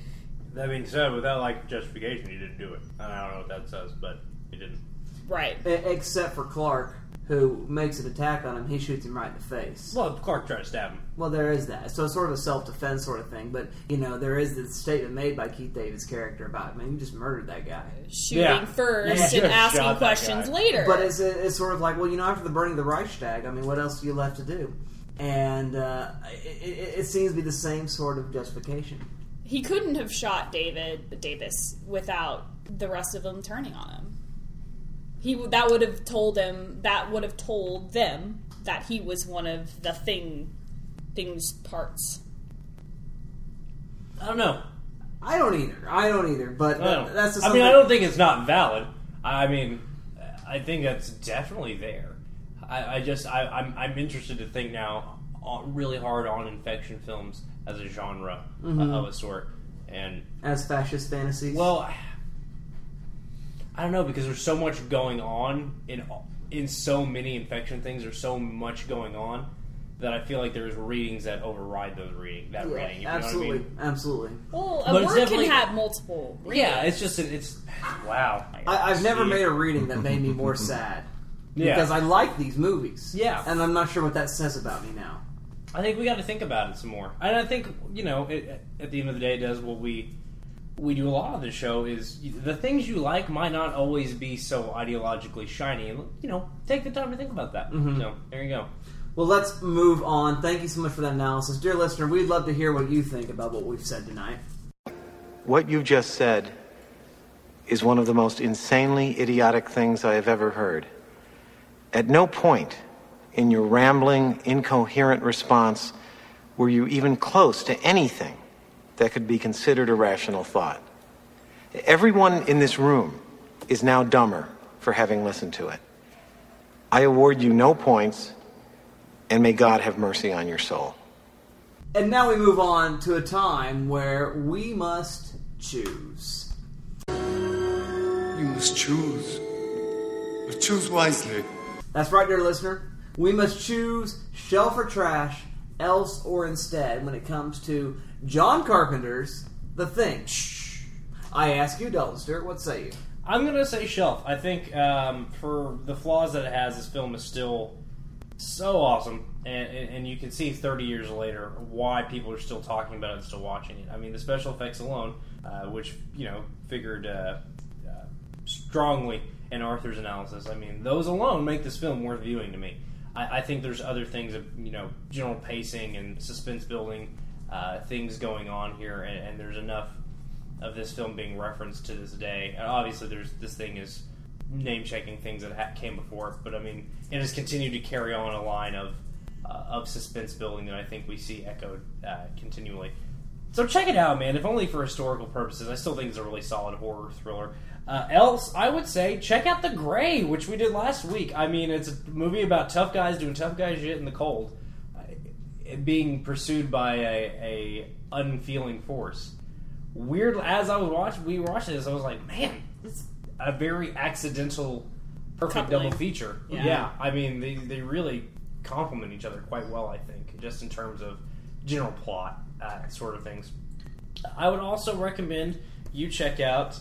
That being said, without like justification, he didn't do it. And I don't know what that says, but he didn't. Right. Except for Clark, who makes an attack on him, he shoots him right in the face. Well, Clark tried to stab him. Well, there is that. So it's sort of a self defense sort of thing. But, you know, there is this statement made by Keith David's character about, man, you just murdered that guy. Shooting Yeah. first Yeah, and asking shot that questions guy. later. But it's, it's sort of like, well, you know, after the burning of the Reichstag, I mean, what else do you left to do? And uh, it, it, it seems to be the same sort of justification. he couldn't have shot David Davis without the rest of them turning on him. He would- that would have told him that would have told them that he was one of the thing things parts. I don't know. I don't either. I don't either. But I, don't. that's just I mean, I don't think it's not valid. I mean, I think that's definitely there. I, I just, I, I'm, I'm interested to think now on, really hard on infection films as a genre uh, Mhm. of a sort. And as fascist fantasies. well, I don't know because there's so much going on in in so many infection things. There's so much going on that I feel like there's readings that override those reading that Yeah, reading. You know absolutely, what I mean? absolutely. Well, a But it's word can definitely- have multiple. Yeah, it's just it's wow. I, I've never made a reading that made me more sad. Yeah. Because I like these movies. Yeah. And I'm not sure what that says about me now. I think we got to think about it some more. And I think you know, it, at the end of the day, it does what we we do a lot of the show is the things you like might not always be so ideologically shiny. You know, take the time to think about that. Mhm. So there you go. Well, let's move on. Thank you so much for that analysis. Dear listener, we'd love to hear what you think about what we've said tonight. What you just said is one of the most insanely idiotic things I have ever heard. At no point in your rambling, incoherent response were you even close to anything that could be considered a rational thought. Everyone in this room is now dumber for having listened to it. I award you no points, and may God have mercy on your soul. And now we move on to a time where we must choose. You must choose. But choose wisely. That's right, dear listener. We must choose shelf or trash, else or instead, when it comes to John Carpenter's The Thing. Shh. I ask you, Dalton Stewart, what say you? I'm gonna say shelf. I think um, for the flaws that it has, this film is still so awesome, and, and, and you can see 30 years later why people are still talking about it and still watching it. I mean, the special effects alone, uh, which you know figured uh, uh, strongly in Arthur's analysis. I mean, those alone make this film worth viewing to me. I, I think there's other things of you know general pacing and suspense building uh, things going on here, and, and there's enough of this film being referenced to this day. And obviously, there's this thing is name checking things that ha- came before, but I mean, it has continued to carry on a line of uh, of suspense building that I think we see echoed uh, continually. So check it out, man. If only for historical purposes, I still think it's a really solid horror thriller. Uh, else, I would say check out The Grey, which we did last week. I mean, it's a movie about tough guys doing tough guy shit in the cold, uh, being pursued by a, a unfeeling force. Weird as I was watching, we watching this. I was like, man, it's a very accidental, perfect Coupling. double feature. Yeah. Yeah. I mean, they they really complement each other quite well. I think, just in terms of general plot uh, sort of things. I would also recommend you check out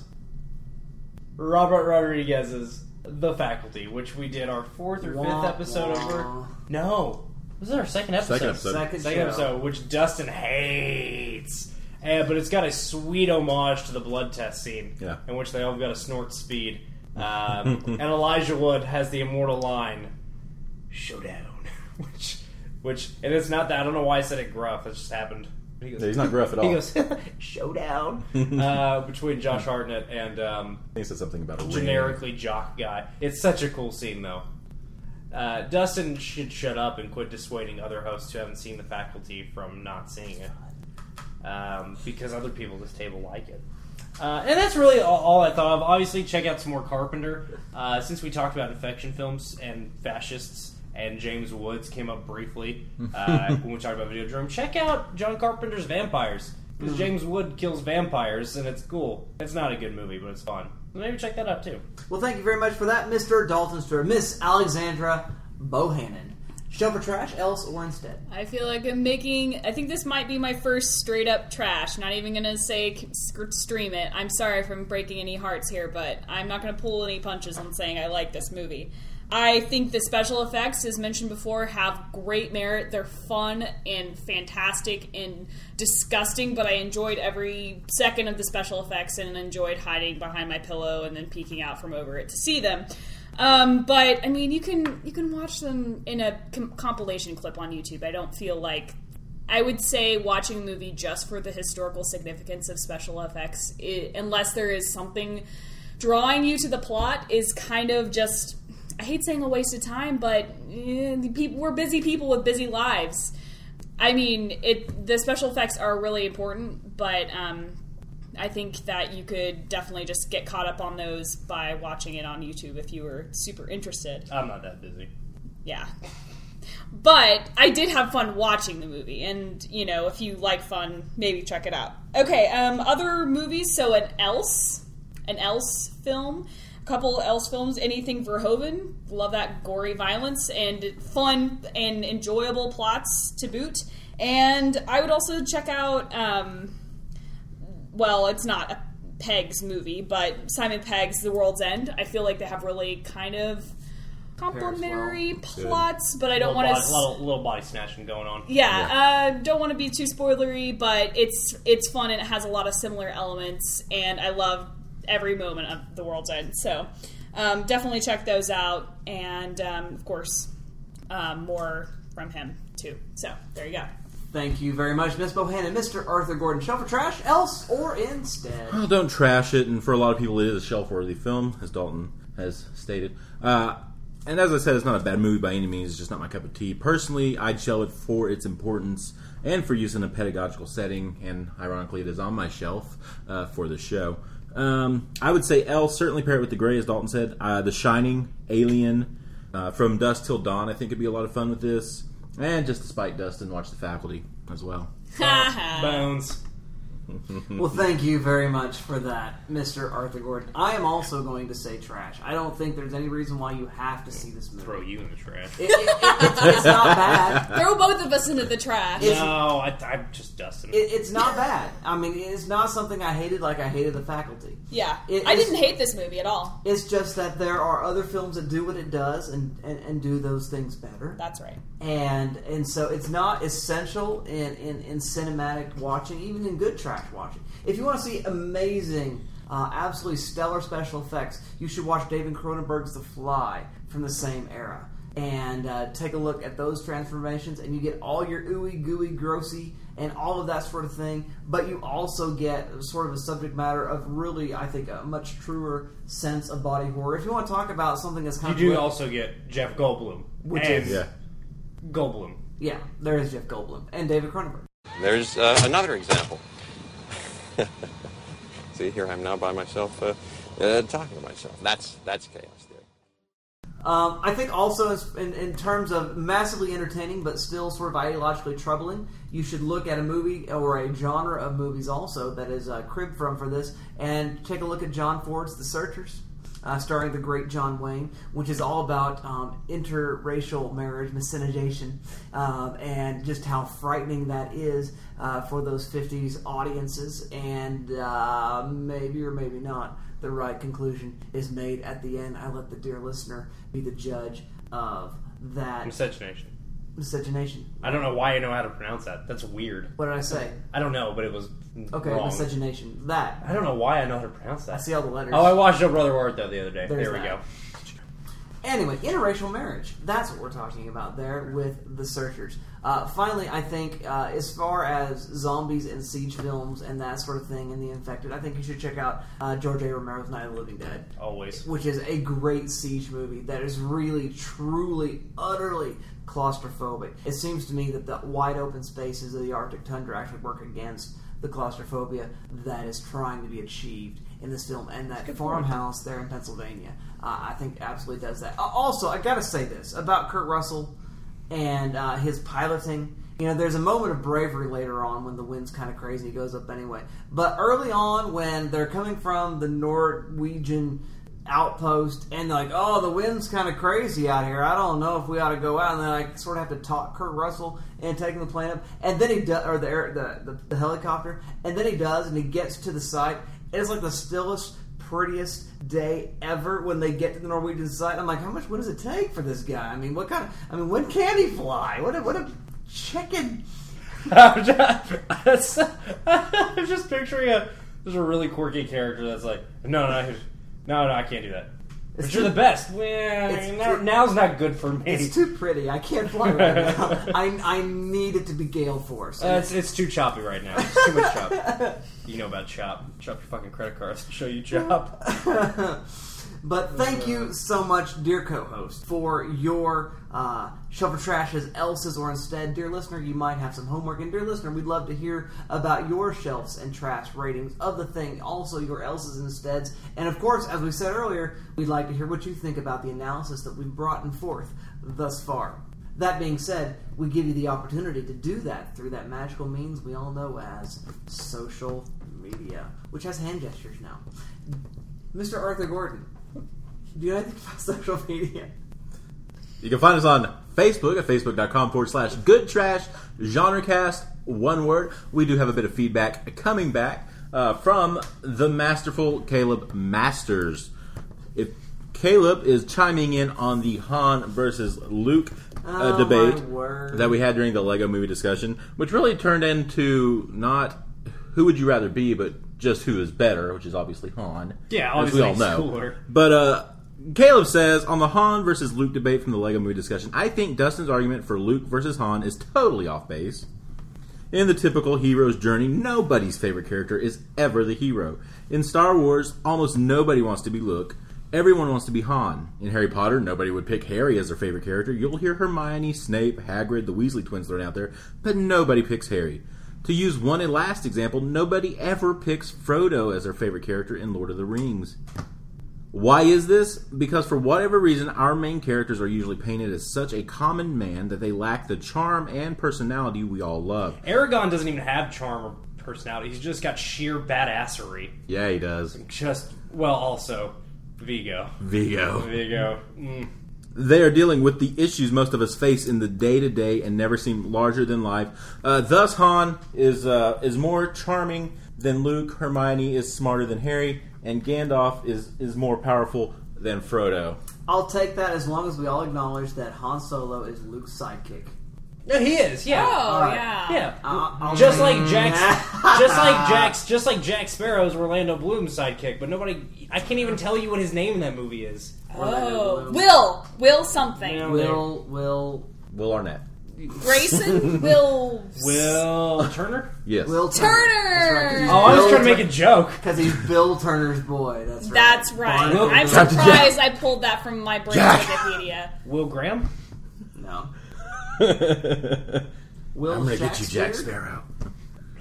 Robert Rodriguez's The Faculty, which we did our fourth or fifth episode wah. over. No, this is our second episode. Second episode. Second Second episode, which Dustin hates. Uh, but it's got a sweet homage to the blood test scene, Yeah. in which they all got to snort speed. Um, and Elijah Wood has the immortal line, "Showdown," which, which, and it's not that. I don't know why I said it gruff. It just happened. He goes, Yeah, he's not gruff at all. He goes, "Showdown" uh, between Josh Hartnett and um, He said something about a ring. generically jock guy. It's such a cool scene, though. Uh, Dustin should shut up and quit dissuading other hosts who haven't seen the faculty from not seeing it, um, because other people at this table like it. Uh, and that's really all, all I thought of. Obviously, check out some more Carpenter. Uh, since we talked about infection films and fascists, and James Woods came up briefly uh, when we talked about Videodrome, check out John Carpenter's Vampires. Because James Wood kills vampires, and it's cool. It's not a good movie, but it's fun. Maybe check that out too. Well, thank you very much for that, Mr. Dalton Stewart. Miss Alexandra Bohannon. Shell for trash, else or instead? I feel like I'm making. I think this might be my first straight up trash. Not even gonna say stream it. I'm sorry if I'm breaking any hearts here, but I'm not gonna pull any punches on saying I like this movie. I think the special effects, as mentioned before, have great merit. They're fun and fantastic and disgusting, but I enjoyed every second of the special effects and enjoyed hiding behind my pillow and then peeking out from over it to see them. Um, but I mean, you can you can watch them in a com- compilation clip on YouTube. I don't feel like I would say watching a movie just for the historical significance of special effects, i unless there is something drawing you to the plot, is kind of just. I hate saying a waste of time, but eh, people we're busy people with busy lives. I mean, it the special effects are really important, but um, I think that you could definitely just get caught up on those by watching it on YouTube if you were super interested. I'm not that busy. Yeah. But I did have fun watching the movie, and you know, if you like fun, maybe check it out. Okay, um, other movies. So an Else, an Else film, a couple Else films. Anything Verhoeven, love that gory violence and fun and enjoyable plots to boot. And I would also check out. Um, well, it's not a Pegg's movie, but Simon Pegg's The World's End. I feel like they have really kind of complementary plots, but I don't Little want body- to. little, little body snatching going on. Yeah, uh, don't want to be too spoilery, but it's it's fun and it has a lot of similar elements, and I love every moment of The World's End. So um, definitely check those out, and um, of course, um, more from him too. So there you go. Thank you very much, Miss Bohannon. Mr. Arthur Gordon, shell for trash, else or instead? Well, don't trash it, and for a lot of people, it is a shelf-worthy film, as Dalton has stated. Uh, and as I said, it's not a bad movie by any means. It's just not my cup of tea. Personally, I'd shell it for its importance and for use in a pedagogical setting. And ironically, it is on my shelf uh, for the show. Um, I would say L certainly pair it with The Grey, as Dalton said. Uh, the Shining, Alien, uh, From Dusk Till Dawn. I think it'd be a lot of fun with this. And just to despite Dustin, watch The Faculty as well. Bones. well, thank you very much for that, Mr. Arthur Gordon. I am also going to say trash. I don't think there's any reason why you have to see this movie. Throw you in the trash. It- it- it- it's, it's not bad. Throw both of us into the trash. It's- No, I, I'm just Dustin. It, it's not bad. I mean, it's not something I hated like I hated The Faculty. yeah, It I didn't hate this movie at all. It's just that there are other films that do what it does and, and, and do those things better. That's right. and and so it's not essential in, in, in cinematic watching, even in good trash watching. If you want to see amazing, uh, absolutely stellar special effects, you should watch David Cronenberg's The Fly from the same era. And uh, take a look at those transformations, and you get all your ooey gooey, grossy, and all of that sort of thing. But you also get sort of a subject matter of really, I think, a much truer sense of body horror. If you want to talk about something that's kind You of you do also get Jeff Goldblum. Which and is- Yeah. Goldblum. yeah, there is Jeff Goldblum and David Cronenberg. There's uh, another example. See, here I am now by myself, uh, uh, talking to myself. That's that's chaos theory. Um, I think also in, in terms of massively entertaining but still sort of ideologically troubling, you should look at a movie or a genre of movies also that is uh, cribbed from for this, and take a look at John Ford's The Searchers. Uh, starring the great John Wayne, which is all about um, interracial marriage, miscegenation, um, and just how frightening that is uh, for those 50s audiences. And uh, maybe or maybe not, the right conclusion is made at the end. I let the dear listener be the judge of that Miscegenation. miscegenation. I don't know why I know how to pronounce that. That's weird. What did I say? I don't know, but it was Okay, wrong. miscegenation. That. I don't know why I know how to pronounce that. I see all the letters. Oh, I watched Oh Brother Ward though the other day. There's there we that. go. Anyway, interracial marriage. That's what we're talking about there with The Searchers. Uh, finally, I think uh, as far as zombies and siege films and that sort of thing and The Infected, I think you should check out uh, George A. Romero's Night of the Living Dead. Always. Which is a great siege movie that is really, truly, utterly claustrophobic. It seems to me that the wide open spaces of the Arctic tundra actually work against the claustrophobia that is trying to be achieved in this film. And that farmhouse there in Pennsylvania, uh, I think absolutely does that. Uh, also, I gotta say this about Kurt Russell and uh, his piloting. You know, there's a moment of bravery later on when the wind's kind of crazy. He goes up anyway. But early on, when they're coming from the Norwegian outpost and like, oh, the wind's kind of crazy out here. I don't know if we ought to go out. And then I sort of have to talk Kurt Russell and taking the plane up. And then he does, or the, air, the, the, the helicopter. And then he does, and he gets to the site. It's like the stillest, prettiest day ever when they get to the Norwegian site. I'm like, how much? What does it take for this guy? I mean, what kind of? I mean, when can he fly? What a what a chicken. I'm just, I'm just picturing a there's a really quirky character that's like, no, no, no, no, I can't do that. But you're too- the best. Well, it's now, too- now's not good for me. It's too pretty. I can't fly right now. I, I need it to be gale force. Uh, it's, it's too choppy right now. It's too much chop. You know about chop. Chop your fucking credit cards to show you chop. But thank you so much, dear co-host, for your uh, shovel trash as else's or instead, dear listener. You might have some homework, and dear listener, we'd love to hear about your shelves and trash ratings of the thing, also your else's and insteads, and of course, as we said earlier, we'd like to hear what you think about the analysis that we've brought in forth thus far. That being said, we give you the opportunity to do that through that magical means we all know as social media, which has hand gestures now. Mr. Arthur Gordon, do you know anything about social media? You can find us on Facebook at facebook.com forward slash good trash genrecast, one word. We do have a bit of feedback coming back uh, from the masterful Caleb Masters. If Caleb is chiming in on the Han versus Luke uh, Oh, debate that we had during the Lego movie discussion, which really turned into not who would you rather be, but just who is better, which is obviously Han. Yeah, as we all know. cooler. But uh, Caleb says on the Han versus Luke debate from the Lego movie discussion, I think Dustin's argument for Luke versus Han is totally off base. In the typical hero's journey, nobody's favorite character is ever the hero. In Star Wars, almost nobody wants to be Luke. Everyone wants to be Han. In Harry Potter, nobody would pick Harry as their favorite character. You'll hear Hermione, Snape, Hagrid, the Weasley twins thrown out there, but nobody picks Harry. To use one last example, nobody ever picks Frodo as their favorite character in Lord of the Rings. Why is this? Because for whatever reason, our main characters are usually painted as such a common man that they lack the charm and personality we all love. Aragorn doesn't even have charm or personality. He's just got sheer badassery. Yeah, he does. Just well, also Viggo. Viggo. Viggo. Mm. They are dealing with the issues most of us face in the day to day and never seem larger than life. Uh, thus, Han is uh, is more charming than Luke. Hermione is smarter than Harry, and Gandalf is is more powerful than Frodo. I'll take that as long as we all acknowledge that Han Solo is Luke's sidekick. No, he is. Yeah. Oh, All right. yeah. Yeah. I'll- I'll- just like Jack's, just like Jack's, just like Jack Sparrow's Orlando Bloom's sidekick. But nobody, I can't even tell you what his name in that movie is. Oh, Will, Will something. Will, Will, Will Arnett. Grayson, Will, Will Turner. Yes. Will Turner. Oh, I was trying to make a joke because he's Bill Turner's boy. That's right. That's right. Will- I'm Captain surprised I pulled that from my brain Jack. Wikipedia. Will Graham. No. Will I'm gonna get you, Jack Sparrow.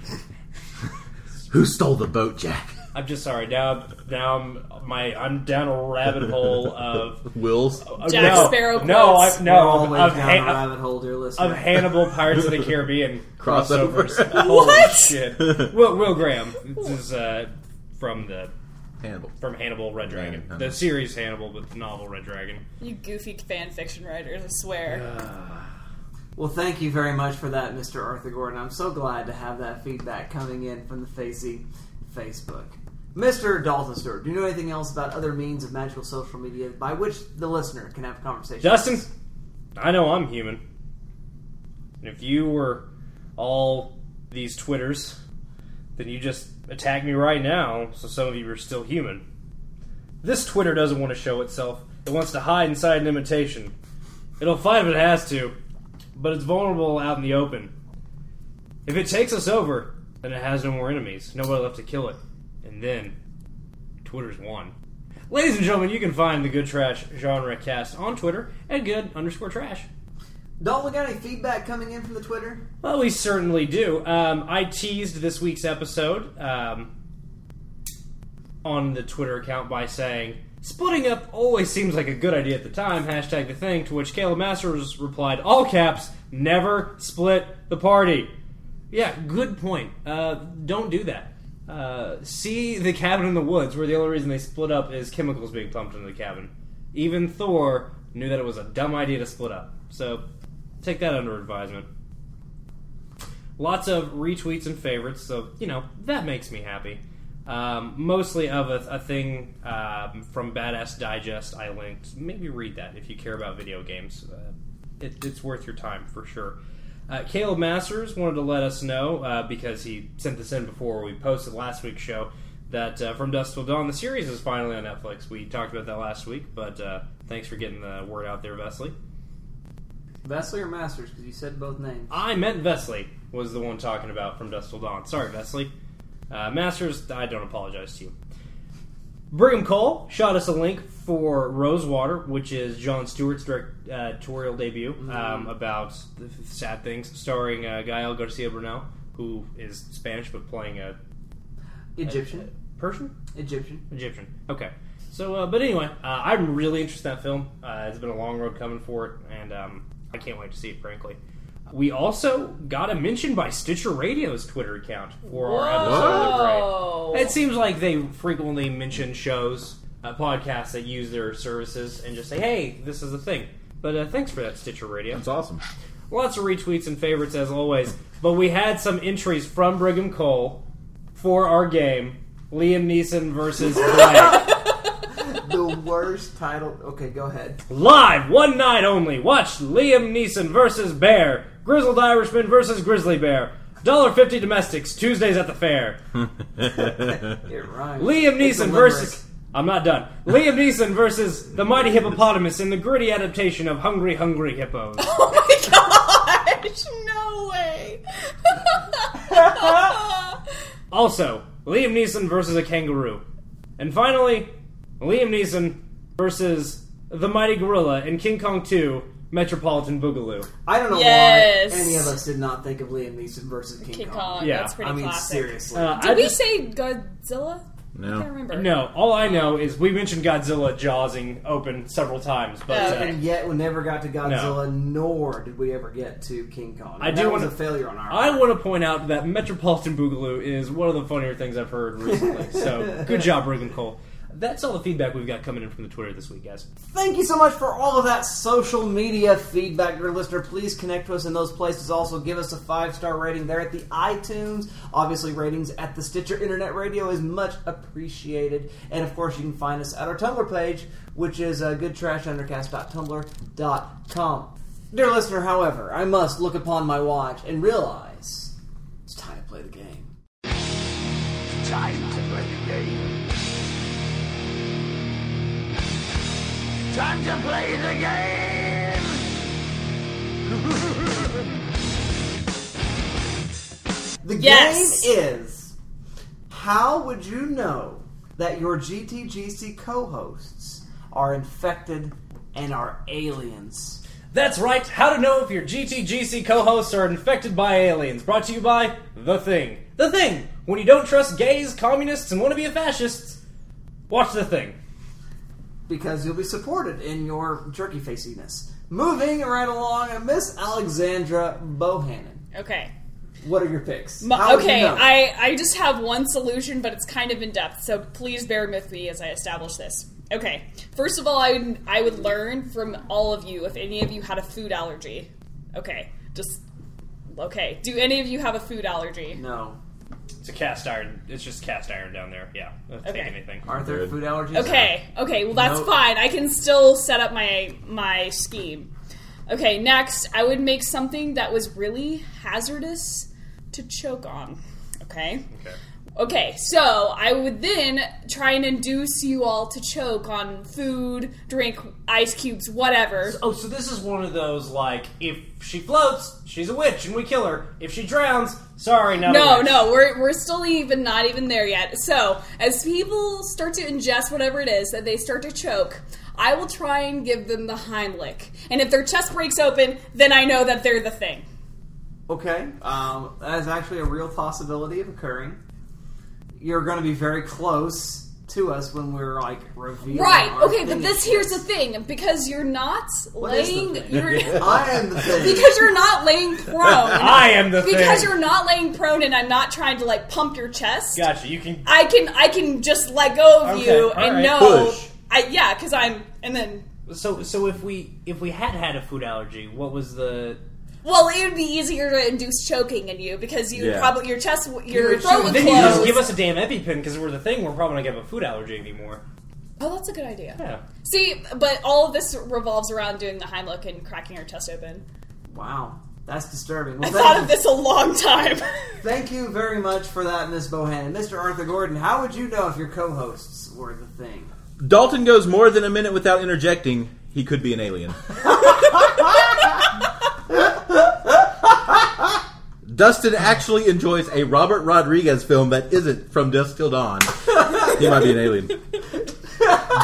Who stole the boat, Jack? I'm just sorry. Now, now I'm my I'm down a rabbit hole of Will's. Uh, Jack no, Sparrow No, quotes. I, no, We're of, of, down Ha- a rabbit hole, dear listener. of Hannibal Pirates of the Caribbean Crossover. crossovers. Holy What? shit! Will, Will Graham. This is uh, from the Hannibal. From Hannibal Red Dragon. Hannibal. The series Hannibal, but the novel Red Dragon. You goofy fan fiction writers, I swear. Well, thank you very much for that, Mr. Arthur Gordon. I'm so glad to have that feedback coming in from the Facey Facebook. Mr. Dalton Stewart, do you know anything else about other means of magical social media by which the listener can have conversations? Justin, I know I'm human. And if you were all these Twitters, then you just attack me right now, so some of you are still human. This Twitter doesn't want to show itself. It wants to hide inside an imitation. It'll fight if it has to, but it's vulnerable out in the open. If it takes us over, then it has no more enemies, nobody left to kill it. And then, Twitter's won. Ladies and gentlemen, you can find the Good Trash Genre Cast on Twitter at good underscore trash. Don't we got any feedback coming in from the Twitter? Well, we certainly do. Um, I teased this week's episode um, on the Twitter account by saying, Splitting up always seems like a good idea at the time, hashtag the thing, to which Caleb Masters replied, all caps, never split the party. Yeah, good point. Uh, don't do that. Uh, see the cabin in the woods, where the only reason they split up is chemicals being pumped into the cabin. Even Thor knew that it was a dumb idea to split up. So, take that under advisement. Lots of retweets and favorites, so, you know, that makes me happy. Um, mostly of a, a thing um, from Badass Digest I linked. Maybe read that if you care about video games. Uh, it, it's worth your time for sure. Uh, Caleb Masters wanted to let us know uh, because he sent this in before we posted last week's show that uh, From Dusk Till Dawn, the series is finally on Netflix. We talked about that last week, but uh, thanks for getting the word out there, Vesley. Vesley or Masters? Because you said both names. I meant Vesley was the one talking about From Dusk Till Dawn. Sorry, Vesley. Uh, Masters, I don't apologize to you. Brigham Cole shot us a link for Rosewater, which is Jon Stewart's directorial debut um, about the sad things, starring uh, Gael Garcia Bernal, who is Spanish but playing a Egyptian. a- Persian, Egyptian. Egyptian. Okay. So, uh, but anyway, uh, I'm really interested in that film. Uh, it's been a long road coming for it, and um, I can't wait to see it. Frankly, we also got a mention by Stitcher Radio's Twitter account for our episode of Whoa. It seems like they frequently mention shows, uh, podcasts that use their services, and just say, "Hey, this is a thing." But uh, thanks for that, Stitcher Radio. That's awesome. Lots of retweets and favorites as always. But we had some entries from Brigham Cole for our game: Liam Neeson versus Blake. the worst title. Okay, go ahead. Live, one night only. Watch Liam Neeson versus Bear. Grizzled Irishman versus Grizzly Bear. $1.50 domestics, Tuesdays at the fair. It rhymes. Liam Neeson versus. I'm not done. Liam Neeson versus the mighty hippopotamus in the gritty adaptation of Hungry Hungry Hippos. Oh my Gosh, no way. Also, Liam Neeson versus a kangaroo. And finally, Liam Neeson versus the mighty gorilla in King Kong 2 Metropolitan Boogaloo. I don't know Yes. why any of us did not think of Liam Neeson versus King, King Kong. Kong, Yeah. that's pretty I mean, classic. seriously. Uh, Did I we just- say Godzilla? I can't No. remember. No, all I know is we mentioned Godzilla jawsing open several times, but Oh, uh, okay. and yet we never got to Godzilla, nor did we ever get to King Kong. I that do was wanna- a failure on our I part. want to point out that Metropolitan Boogaloo is one of the funnier things I've heard recently. so good job, Brigham Cole. That's all the feedback we've got coming in from the Twitter this week, guys. Thank you so much for all of that social media feedback, dear listener. Please connect to us in those places. Also, give us a five star rating there at the iTunes. Obviously, ratings at the Stitcher Internet Radio is much appreciated. And of course, you can find us at our Tumblr page, which is uh, goodtrashundercast.tumblr.com. Dear listener, however, I must look upon my watch and realize it's time to play the game. Time to play the game. Time to play the game! The Yes. game is how would you know that your GTGC co hosts are infected and are aliens? That's right. How to know if your GTGC co-hosts are infected by aliens. Brought to you by The Thing. The Thing. When you don't trust gays, communists, and wannabe fascists, watch The Thing. Because you'll be supported in your jerky faciness. Moving right along, Miss Alexandra Bohannon. Okay. What are your picks? My- would you okay, know? I, I just have one solution, but it's kind of in depth, so please bear with me as I establish this. Okay, first of all, I would, I would learn from all of you if any of you had a food allergy. Okay, just. Okay, do any of you have a food allergy? No. It's a cast iron. It's just cast iron down there. Yeah. Don't Take Okay. anything. Are there food allergies? Okay, uh, okay, well that's No. fine. I can still set up my my scheme. Okay, next, I would make something that was really hazardous to choke on. Okay? Okay. Okay, so I would then try and induce you all to choke on food, drink, ice cubes, whatever. Oh, so this is one of those like if she floats, she's a witch and we kill her. If she drowns, sorry, not a No, witch. no, we're, we're still even not even there yet. So, as people start to ingest whatever it is that they start to choke, I will try and give them the Heimlich. And if their chest breaks open, then I know that they're the thing. Okay, um, that is actually a real possibility of occurring. You're going to be very close to us when we're like revealing. Right. our Okay, but this here's the thing because you're not What is laying you're I am the thing. because you're not laying prone. I am the thing because thing. you're not laying prone and I'm not trying to like pump your chest. Gotcha. You can. I can I can just let go of Okay, you all and right. know Push. I yeah, cuz I'm and then So, so if we if we had had a food allergy, what was the? Well, it would be easier to induce choking in you because you Yeah. probably your chest, your would throat would then you just close. give us a damn EpiPen because we're the thing. We're probably not gonna have a food allergy anymore. oh, that's a good idea. Yeah. See, but all of this revolves around doing the Heimlich and cracking your chest open. Wow, that's disturbing. I Well, thought thank of you- this a long time. Thank you very much for that, Miss Bohannon. Mr. Arthur Gordon, how would you know if your co-hosts were the thing? Dalton goes more than a minute without interjecting. He could be an alien. Dustin actually enjoys a Robert Rodriguez film that isn't From Dusk Till Dawn. He might be an alien.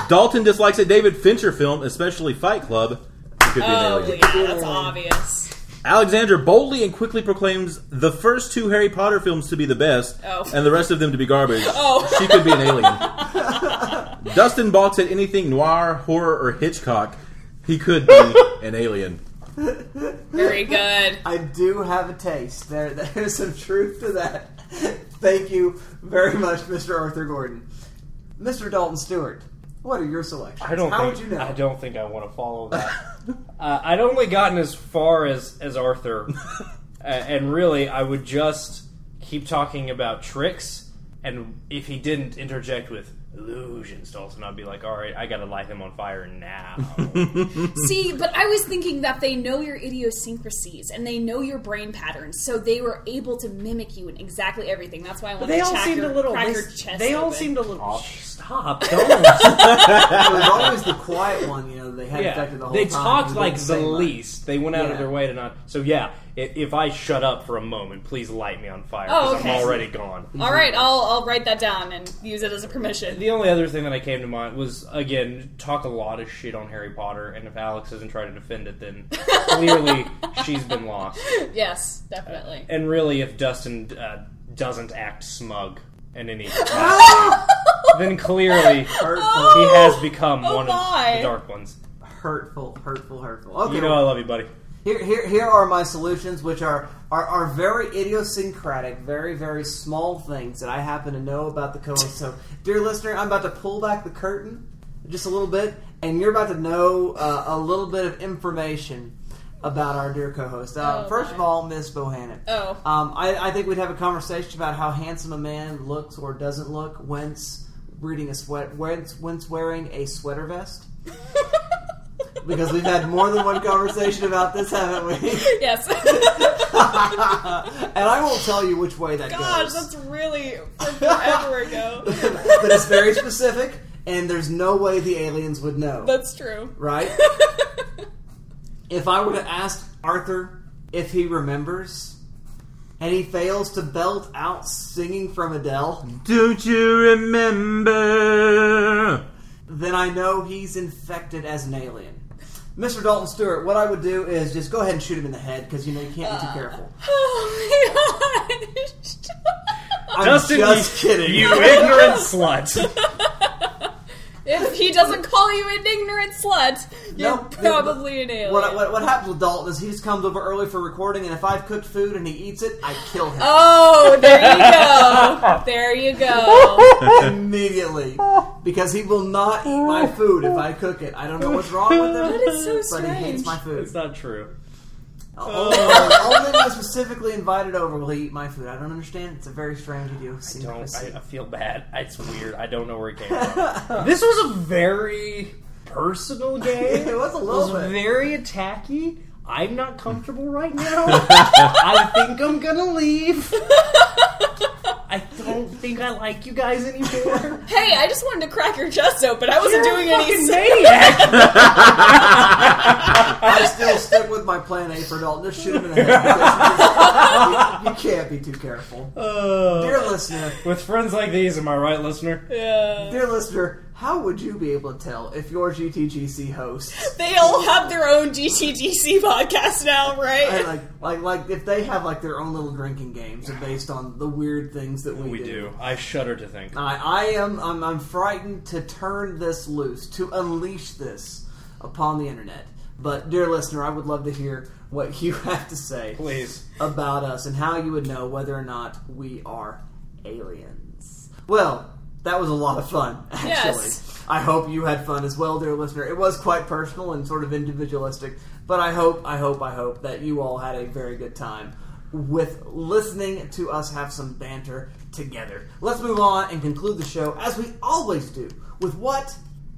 Dalton dislikes a David Fincher film, especially Fight Club. He could be an oh, alien. yeah, that's obvious. Alexandra boldly and quickly proclaims the first two Harry Potter films to be the best, Oh. and the rest of them to be garbage. Oh. She could be an alien. Dustin balks at anything noir, horror, or Hitchcock. He could be an alien. Very good. I do have a taste. There, there's some truth to that. Thank you very much, Mr. Arthur Gordon. Mr. Dalton Stewart, what are your selections? I don't. How think, would you know? I don't think I want to follow that. uh, I'd only gotten as far as as Arthur, uh, and really, I would just keep talking about tricks. And if he didn't interject with illusions, Dalton, I'd be like, "All right, I got to light him on fire now." See, but I was thinking that they know your idiosyncrasies and they know your brain patterns, so they were able to mimic you in exactly everything. That's why I wanted they to all seemed your, a little. They, chest. they all open. seemed a little. Oh, stop! Don't. it was always the quiet one, you know. They had yeah, affected the whole they time. talked like didn't the least. They went out Yeah. of their way to not. So yeah, if, if I shut up for a moment, please light me on fire Oh, because okay. I'm already gone. All right, I'll I'll write that down and use it as a permission. The only other thing that I came to mind was again talk a lot of shit on Harry Potter, and if Alex isn't trying to defend it, then clearly she's been lost. yes, definitely. And really, if Dustin uh, doesn't act smug in any capacity, then clearly Hurtful. he has become Oh one my. of the dark ones. Hurtful, hurtful, hurtful. Okay, You know I love you, buddy. Here, here, here are my solutions, which are, are are very idiosyncratic, very, very small things that I happen to know about the co-host. So, dear listener, I'm about to pull back the curtain just a little bit, and you're about to know uh, a little bit of information about our dear co-host. Uh, Oh, first my. of all, Miss Bohannon. Oh. Um, I, I think we'd have a conversation about how handsome a man looks or doesn't look whence reading a sweat, whence, whence wearing a sweater vest. because we've had more than one conversation about this, haven't we? Yes. and I won't tell you which way that Gosh, goes. that's really forever ago. but it's very specific, and there's no way the aliens would know. That's true. right? if I were to ask Arthur if he remembers, and he fails to belt out singing from Adele, Don't you remember? then I know he's infected as an alien. Mr. Dalton Stewart, what I would do is just go ahead and shoot him in the head because you know you can't be too uh, careful. Oh my gosh. I'm Dustin, just you, kidding. You ignorant slut. If he doesn't call you an ignorant slut, you're Nope. probably an alien. What, what, what happens with Dalton is he just comes over early for recording, and if I've cooked food and he eats it, I kill him. Oh, there you go. There you go. Immediately. Because he will not eat my food if I cook it. I don't know what's wrong with him. That is so But he hates my food. It's not true. Oh, only when specifically invited over will he eat my food. I don't understand. It's a very strange idiocy. Don't I, I feel bad. It's weird. I don't know where it came from. this was a very personal game. It was a It little was bit. very attacky. I'm not comfortable right now. I think I'm gonna leave. I don't think I like you guys anymore. Hey, I just wanted to crack your chest open. I wasn't You're doing a any. fucking maniac. I still stick with my plan A for Dalton. Just shoot him in the head. you, you can't be too careful. Oh. Dear listener, With friends like these, am I right, listener? Yeah. dear listener, how would you be able to tell if your GTGC hosts, They all have their own GTGC podcast now, right? I like, like, like, if they have like their own little drinking games based on the weird things that we, We do. I shudder to think. I, I am I'm, I'm frightened to turn this loose, to unleash this upon the internet. But, dear listener, I would love to hear what you have to say Please. about us and how you would know whether or not we are aliens. Well, that was a lot of fun, actually. Yes. I hope you had fun as well, dear listener. It was quite personal and sort of individualistic, but I hope, I hope, I hope that you all had a very good time with listening to us have some banter together. Let's move on and conclude the show, as we always do, with what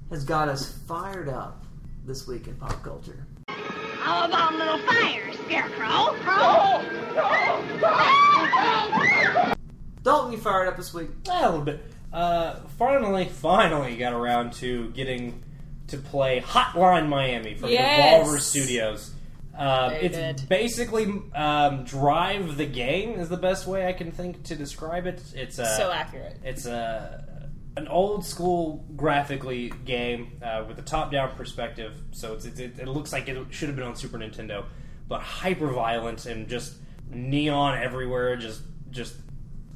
has got us fired up this week in pop culture. How about a little fire, Scarecrow? Oh, oh, oh. Dalton, you fired up this week? A little bit. Uh, finally, finally got around to getting to play Hotline Miami from Yes. Devolver Studios. Uh, it's good. basically um, Drive the Game is the best way I can think to describe it. It's a, So accurate. It's a an old school graphically game uh, with a top down perspective. So it's, it, it looks like it should have been on Super Nintendo, but hyper violent and just neon everywhere. Just just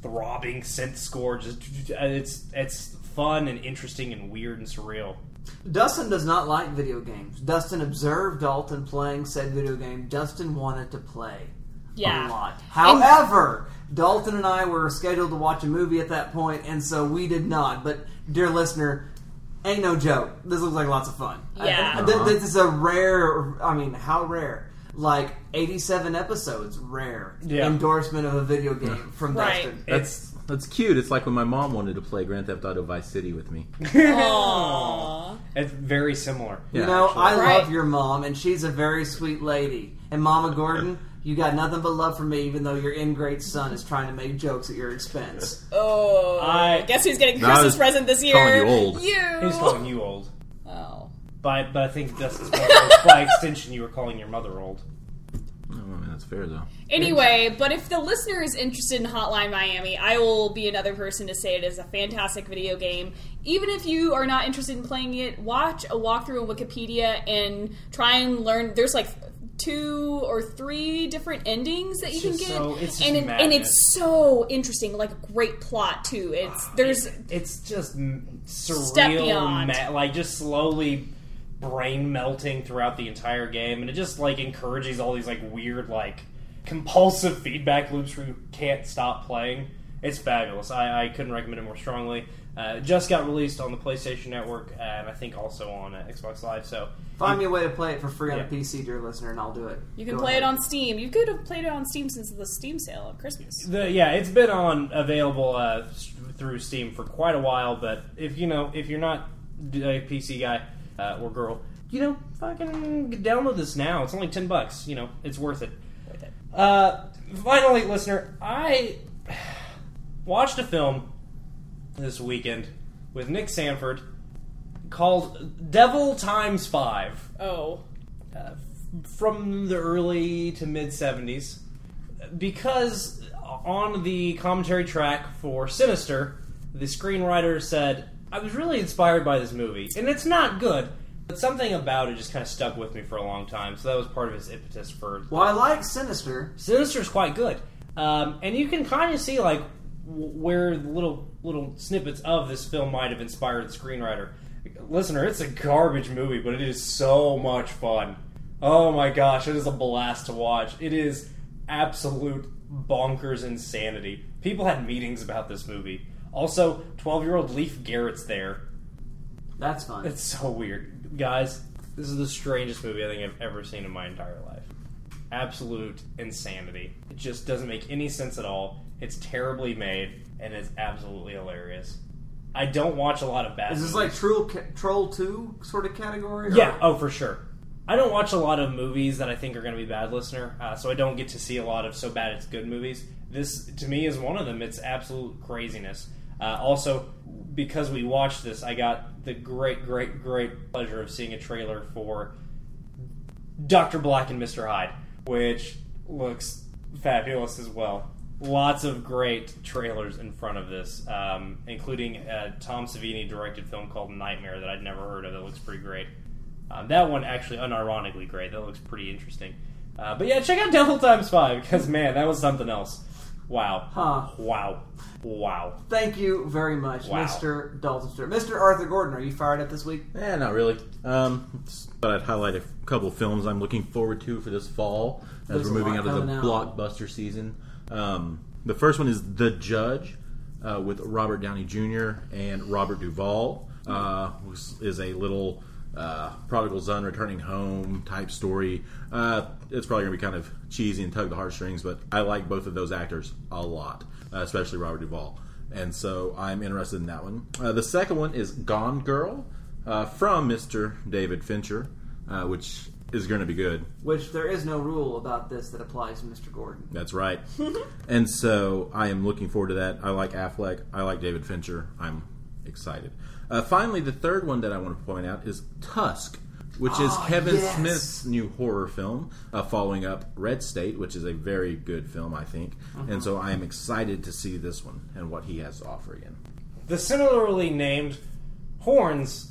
throbbing synth score. Just it's it's fun and interesting and weird and surreal. Dustin does not like video games. Dustin observed Dalton playing said video game. Dustin wanted to play Yeah. a lot. However, Dalton and I were scheduled to watch a movie at that point, and so we did not. But, dear listener, ain't no joke. This looks like lots of fun. Yeah. Th- this is a rare, I mean, how rare? Like 87 episodes, rare Yeah. endorsement of a video game from Right. Dustin. That's that's cute. It's like when my mom wanted to play Grand Theft Auto Vice City with me. Aww. It's very similar. You know, actually. I Right. love your mom, and she's a very sweet lady. And Mama Gordon, you got nothing but love for me, even though your ingrate son is trying to make jokes at your expense. Oh. I- guess who's getting a Christmas present this year? calling you old. You. He's calling you old. Oh. But but I think that's by extension you were calling your mother old. I mean, that's fair though. Anyway, but if the listener is interested in Hotline Miami, I will be another person to say it is a fantastic video game. Even if you are not interested in playing it, watch a walkthrough on Wikipedia and try and learn. There's like two or three different endings that you can get, so- it's just and it, and it's so interesting. Like a great plot too. It's ah, there's It's just m- Step surreal, beyond. ma- like just slowly brain melting throughout the entire game, and it just like encourages all these like weird like compulsive feedback loops where you can't stop playing. It's fabulous. I, I couldn't recommend it more strongly. Uh, just got released on the PlayStation Network, and I think also on uh, Xbox Live. So Find me a way to play it for free on Yeah. a PC, dear listener, and I'll do it. you can Go play ahead. it on Steam. You could have played it on Steam since the Steam sale at Christmas. The, yeah, it's been on available uh, through Steam for quite a while. But if you know, if you're not a PC guy uh, or girl, you know, fucking download this now. It's only ten bucks. You know, it's worth it. Uh, finally, listener, I watched a film this weekend with Nick Sanford called Devil Times Five Oh. uh, from the early to mid 70s because on the commentary track for Sinister, the screenwriter said, I was really inspired by this movie, and it's not good, but something about it just kind of stuck with me for a long time, so that was part of his impetus for. Well, I like Sinister. Sinister's quite good. Um, and you can kind of see, like, w- where little little snippets of this film might have inspired the screenwriter. listener, it's a garbage movie, but it is so much fun. Oh my gosh, it is a blast to watch. It is absolute bonkers insanity. People had meetings about this movie. Also, 12 year old Leif Garrett's there. That's fun. It's so weird. Guys, this is the strangest movie I think I've ever seen in my entire life. Absolute insanity. It just doesn't make any sense at all. It's terribly made, and it's absolutely hilarious. I don't watch a lot of bad Is this movies. like Troll, Troll 2 sort of category? or- Yeah, oh, for sure. I don't watch a lot of movies that I think are going to be bad, listener, uh, so I don't get to see a lot of so bad it's good movies. This, to me, is one of them. It's absolute craziness. Uh, also, because we watched this, I got the great, great, great pleasure of seeing a trailer for Dr. Black and Mr. Hyde, which looks fabulous as well. Lots of great trailers in front of this, um, including a Tom Savini directed film called Nightmare that I'd never heard of. That looks pretty great. Um, that one actually unironically great. That looks pretty interesting. Uh, but yeah, check out Devil Times Five because man, that was something else. Wow. Huh. Wow. Wow. Thank you very much, Wow. Mr. Dalton Stewart. Mr. Arthur Gordon, are you fired up this week? Eh, not really. Um, but I'd highlight a couple of films I'm looking forward to for this fall as There's we're moving lot out of the coming out. blockbuster season. Um, the first one is The Judge uh, with Robert Downey Jr. and Robert Duvall. Uh, which is a little uh, prodigal son returning home type story. Uh, it's probably going to be kind of cheesy and tug the heartstrings, but I like both of those actors a lot, uh, especially Robert Duvall. And so I'm interested in that one. Uh, the second one is Gone Girl uh, from Mr. David Fincher, uh, which is going to be good. Which there is no rule about this that applies to Mr. Gordon. That's right. and so I am looking forward to that. I like Affleck. I like David Fincher. I'm excited. Uh, finally, the third one that I want to point out is Tusk, which is Oh, Kevin yes. Smith's new horror film, uh, following up Red State, which is a very good film, I think. Uh-huh. And so I am excited to see this one and what he has to offer again. The similarly named Horns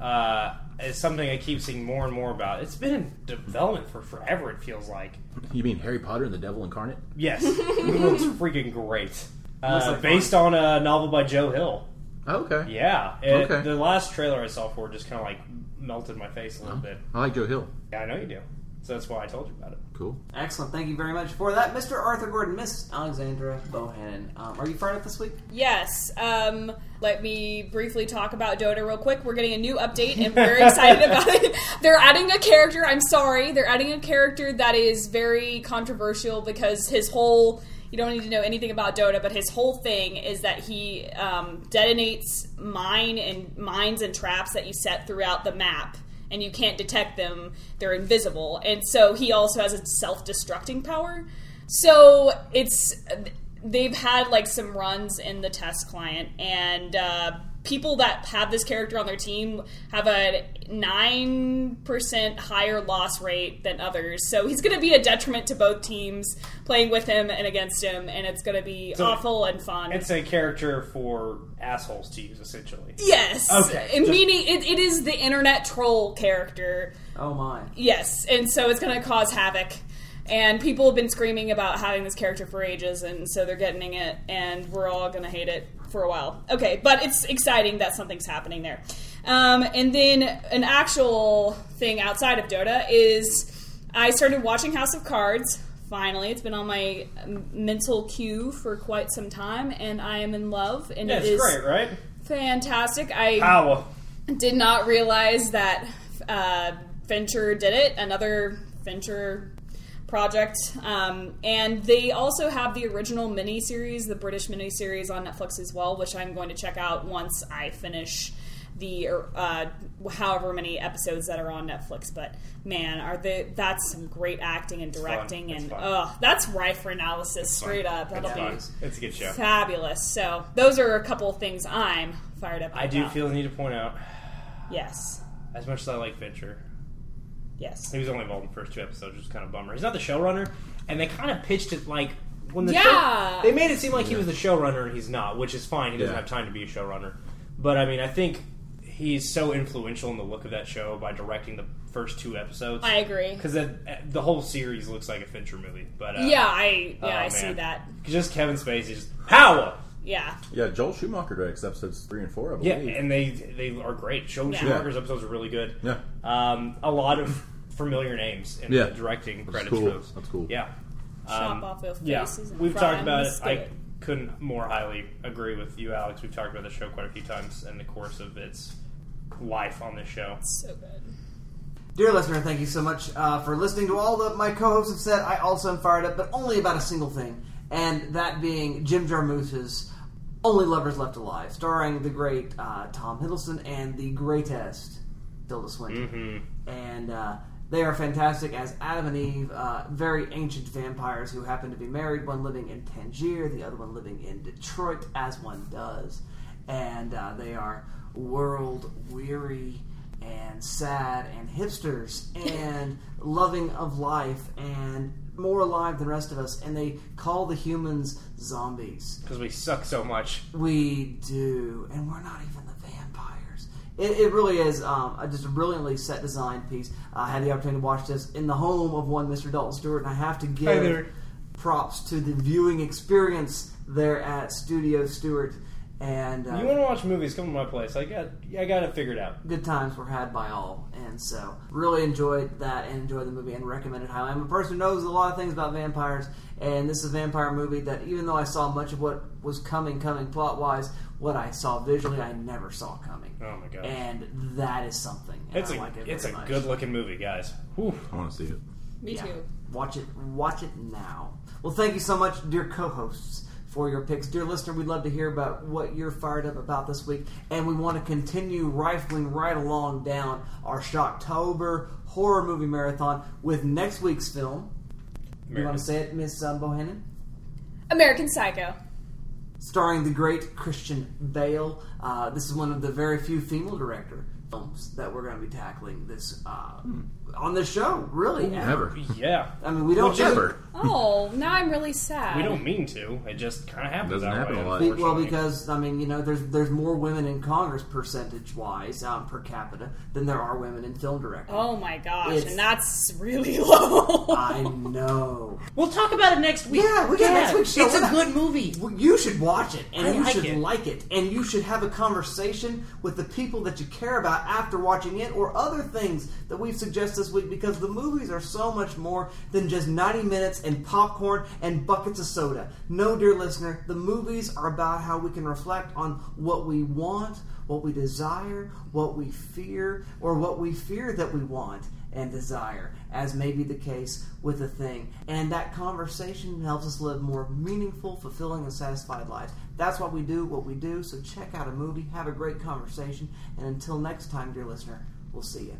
uh, is something I keep seeing more and more about. It's been in development for forever. It feels like. You mean Harry Potter and the Devil Incarnate? Yes, it looks freaking great. Uh, based on a novel by Joe Hill. Okay. Yeah. It, Okay. The last trailer I saw for it just kind of like melted my face a little bit. I like Joe Hill. Yeah, I know you do. So that's why I told you about it. Cool. Excellent. Thank you very much for that, Mr. Arthur Gordon. Miss Alexandra Bohannon. Um, are you fired up this week? Yes. Um, let me briefly talk about Dota real quick. We're getting a new update and we're very excited about it. They're adding a character. I'm sorry. They're adding a character that is very controversial because his whole. You don't need to know anything about Dota, but his whole thing is that he um, detonates mine and mines and traps that you set throughout the map, and you can't detect them. They're invisible, and so he also has a self-destructing power. So it's they've had like some runs in the test client, and uh, people that have this character on their team have a nine percent higher loss rate than others. So he's going to be a detriment to both teams playing with him and against him, and it's going to be So awful and fun. It's a character for assholes to use, essentially. Yes. Okay. Just- meaning it, it is the internet troll character. Oh my. Yes, and so it's going to cause havoc. And people have been screaming about having this character for ages, and so they're getting it, and we're all going to hate it for a while. Okay, but it's exciting that something's happening there. Um, and then an actual thing outside of Dota is I started watching House of Cards. Finally, it's been on my um, mental queue for quite some time, and I am in love. And Yeah, it it's great, right? fantastic. I Ow. did not realize that uh, Fincher did it. Another Fincher project, um, and they also have the original miniseries, the British miniseries, on Netflix as well, which I'm going to check out once I finish the uh, however many episodes that are on Netflix. But man, are they? That's some great acting and directing, It's and fun. oh, that's rife for analysis. Straight up, that'll fun. be It's a good show. fabulous. So those are a couple of things I'm fired up. About. I do about. feel the need to point out, yes. as much as I like Fincher, Yes. he was only involved in the first two episodes, which is kind of a bummer. He's not the showrunner, and they kind of pitched it like when the Yeah. show, they made it seem like he was the showrunner, and he's not, which is fine. He doesn't Yeah. have time to be a showrunner. But I mean, I think he's so influential in the look of that show by directing the first two episodes. I agree. because the whole series looks like a Fincher movie. But uh, yeah, I yeah oh, I see that. Just Kevin Spacey, just power. Yeah. Yeah, Joel Schumacher directs episodes three and four. I Yeah, and they they are great. Joel Yeah. Schumacher's episodes are really good. Yeah. Um, a lot of familiar names in Yeah. the directing That's credits. cool. for those. That's cool. Yeah. Chop off their yeah. faces and We've fry talked them about in it. the I skillet. couldn't more highly agree with you, Alex. We've talked about the show quite a few times in the course of its life on this show. So good. Dear listener, thank you so much uh, for listening to all that my co-hosts have said. I also am fired up, but only about a single thing, and that being Jim Jarmusch's "Only Lovers Left Alive," starring the great uh, Tom Hiddleston and the greatest Tilda Swinton. And uh, they are fantastic as Adam and Eve, uh, very ancient vampires who happen to be married, one living in Tangier, the other one living in Detroit, as one does. And uh, they are world weary and sad and hipsters and loving of life and more alive than the rest of us. And they call the humans zombies. Because we suck so much. We do, and we're not even the vampires. It, it really is um, a- just a brilliantly set design piece. I had the opportunity to watch this in the home of one Mr. Dalton Stewart, and I have to give props to the viewing experience there at Studio Stewart. And uh, You want to watch movies? Come to my place. I got I got it figured out. good times were had by all, and so really enjoyed that and enjoyed the movie and recommended it highly. I'm a person who knows a lot of things about vampires, and this is a vampire movie that even though I saw much of what was coming, coming plot wise, what I saw visually, I never saw coming. Oh my god. And that is something. and It's I a like it it's a much. good looking movie, guys. Whew. I want to see it. Me Yeah. too. Watch it. Watch it now. Well, thank you so much, dear co-hosts, for your picks. Dear listener, we'd love to hear about what you're fired up about this week, and we want to continue rifling right along down our Shocktober horror movie marathon with next week's film. You want to say it, Miss um, Bohannon? American Psycho. Starring the great Christian Bale. Uh, this is one of the very few female director films that we're going to be tackling this uh, on this show. Really, Never. Yeah. I mean, we don't Never. Oh, now I'm really sad. We don't mean to. It just kind of happens. Doesn't that happen way, a lot. Be- well, unfortunately. because I mean, you know, there's there's more women in Congress percentage wise um, per capita than there are women in film directing. Oh my gosh, It's- and that's really low. I know. we'll talk about it next week. Yeah, we got next week's show. It's a We're not- good movie. Well, You should watch it, and I you like should it. like it, and you should have a conversation with the people that you care about after watching it, or other things that we've suggested this week. Because the movies are so much more than just ninety minutes and popcorn and buckets of soda. No, dear listener, the movies are about how we can reflect on what we want, what we desire, what we fear, or what we fear that we want and desire, as may be the case with a thing. And that conversation helps us live more meaningful, fulfilling, and satisfied lives. That's what we do, what we do. So check out a movie, have a great conversation, and until next time, dear listener, we'll see you.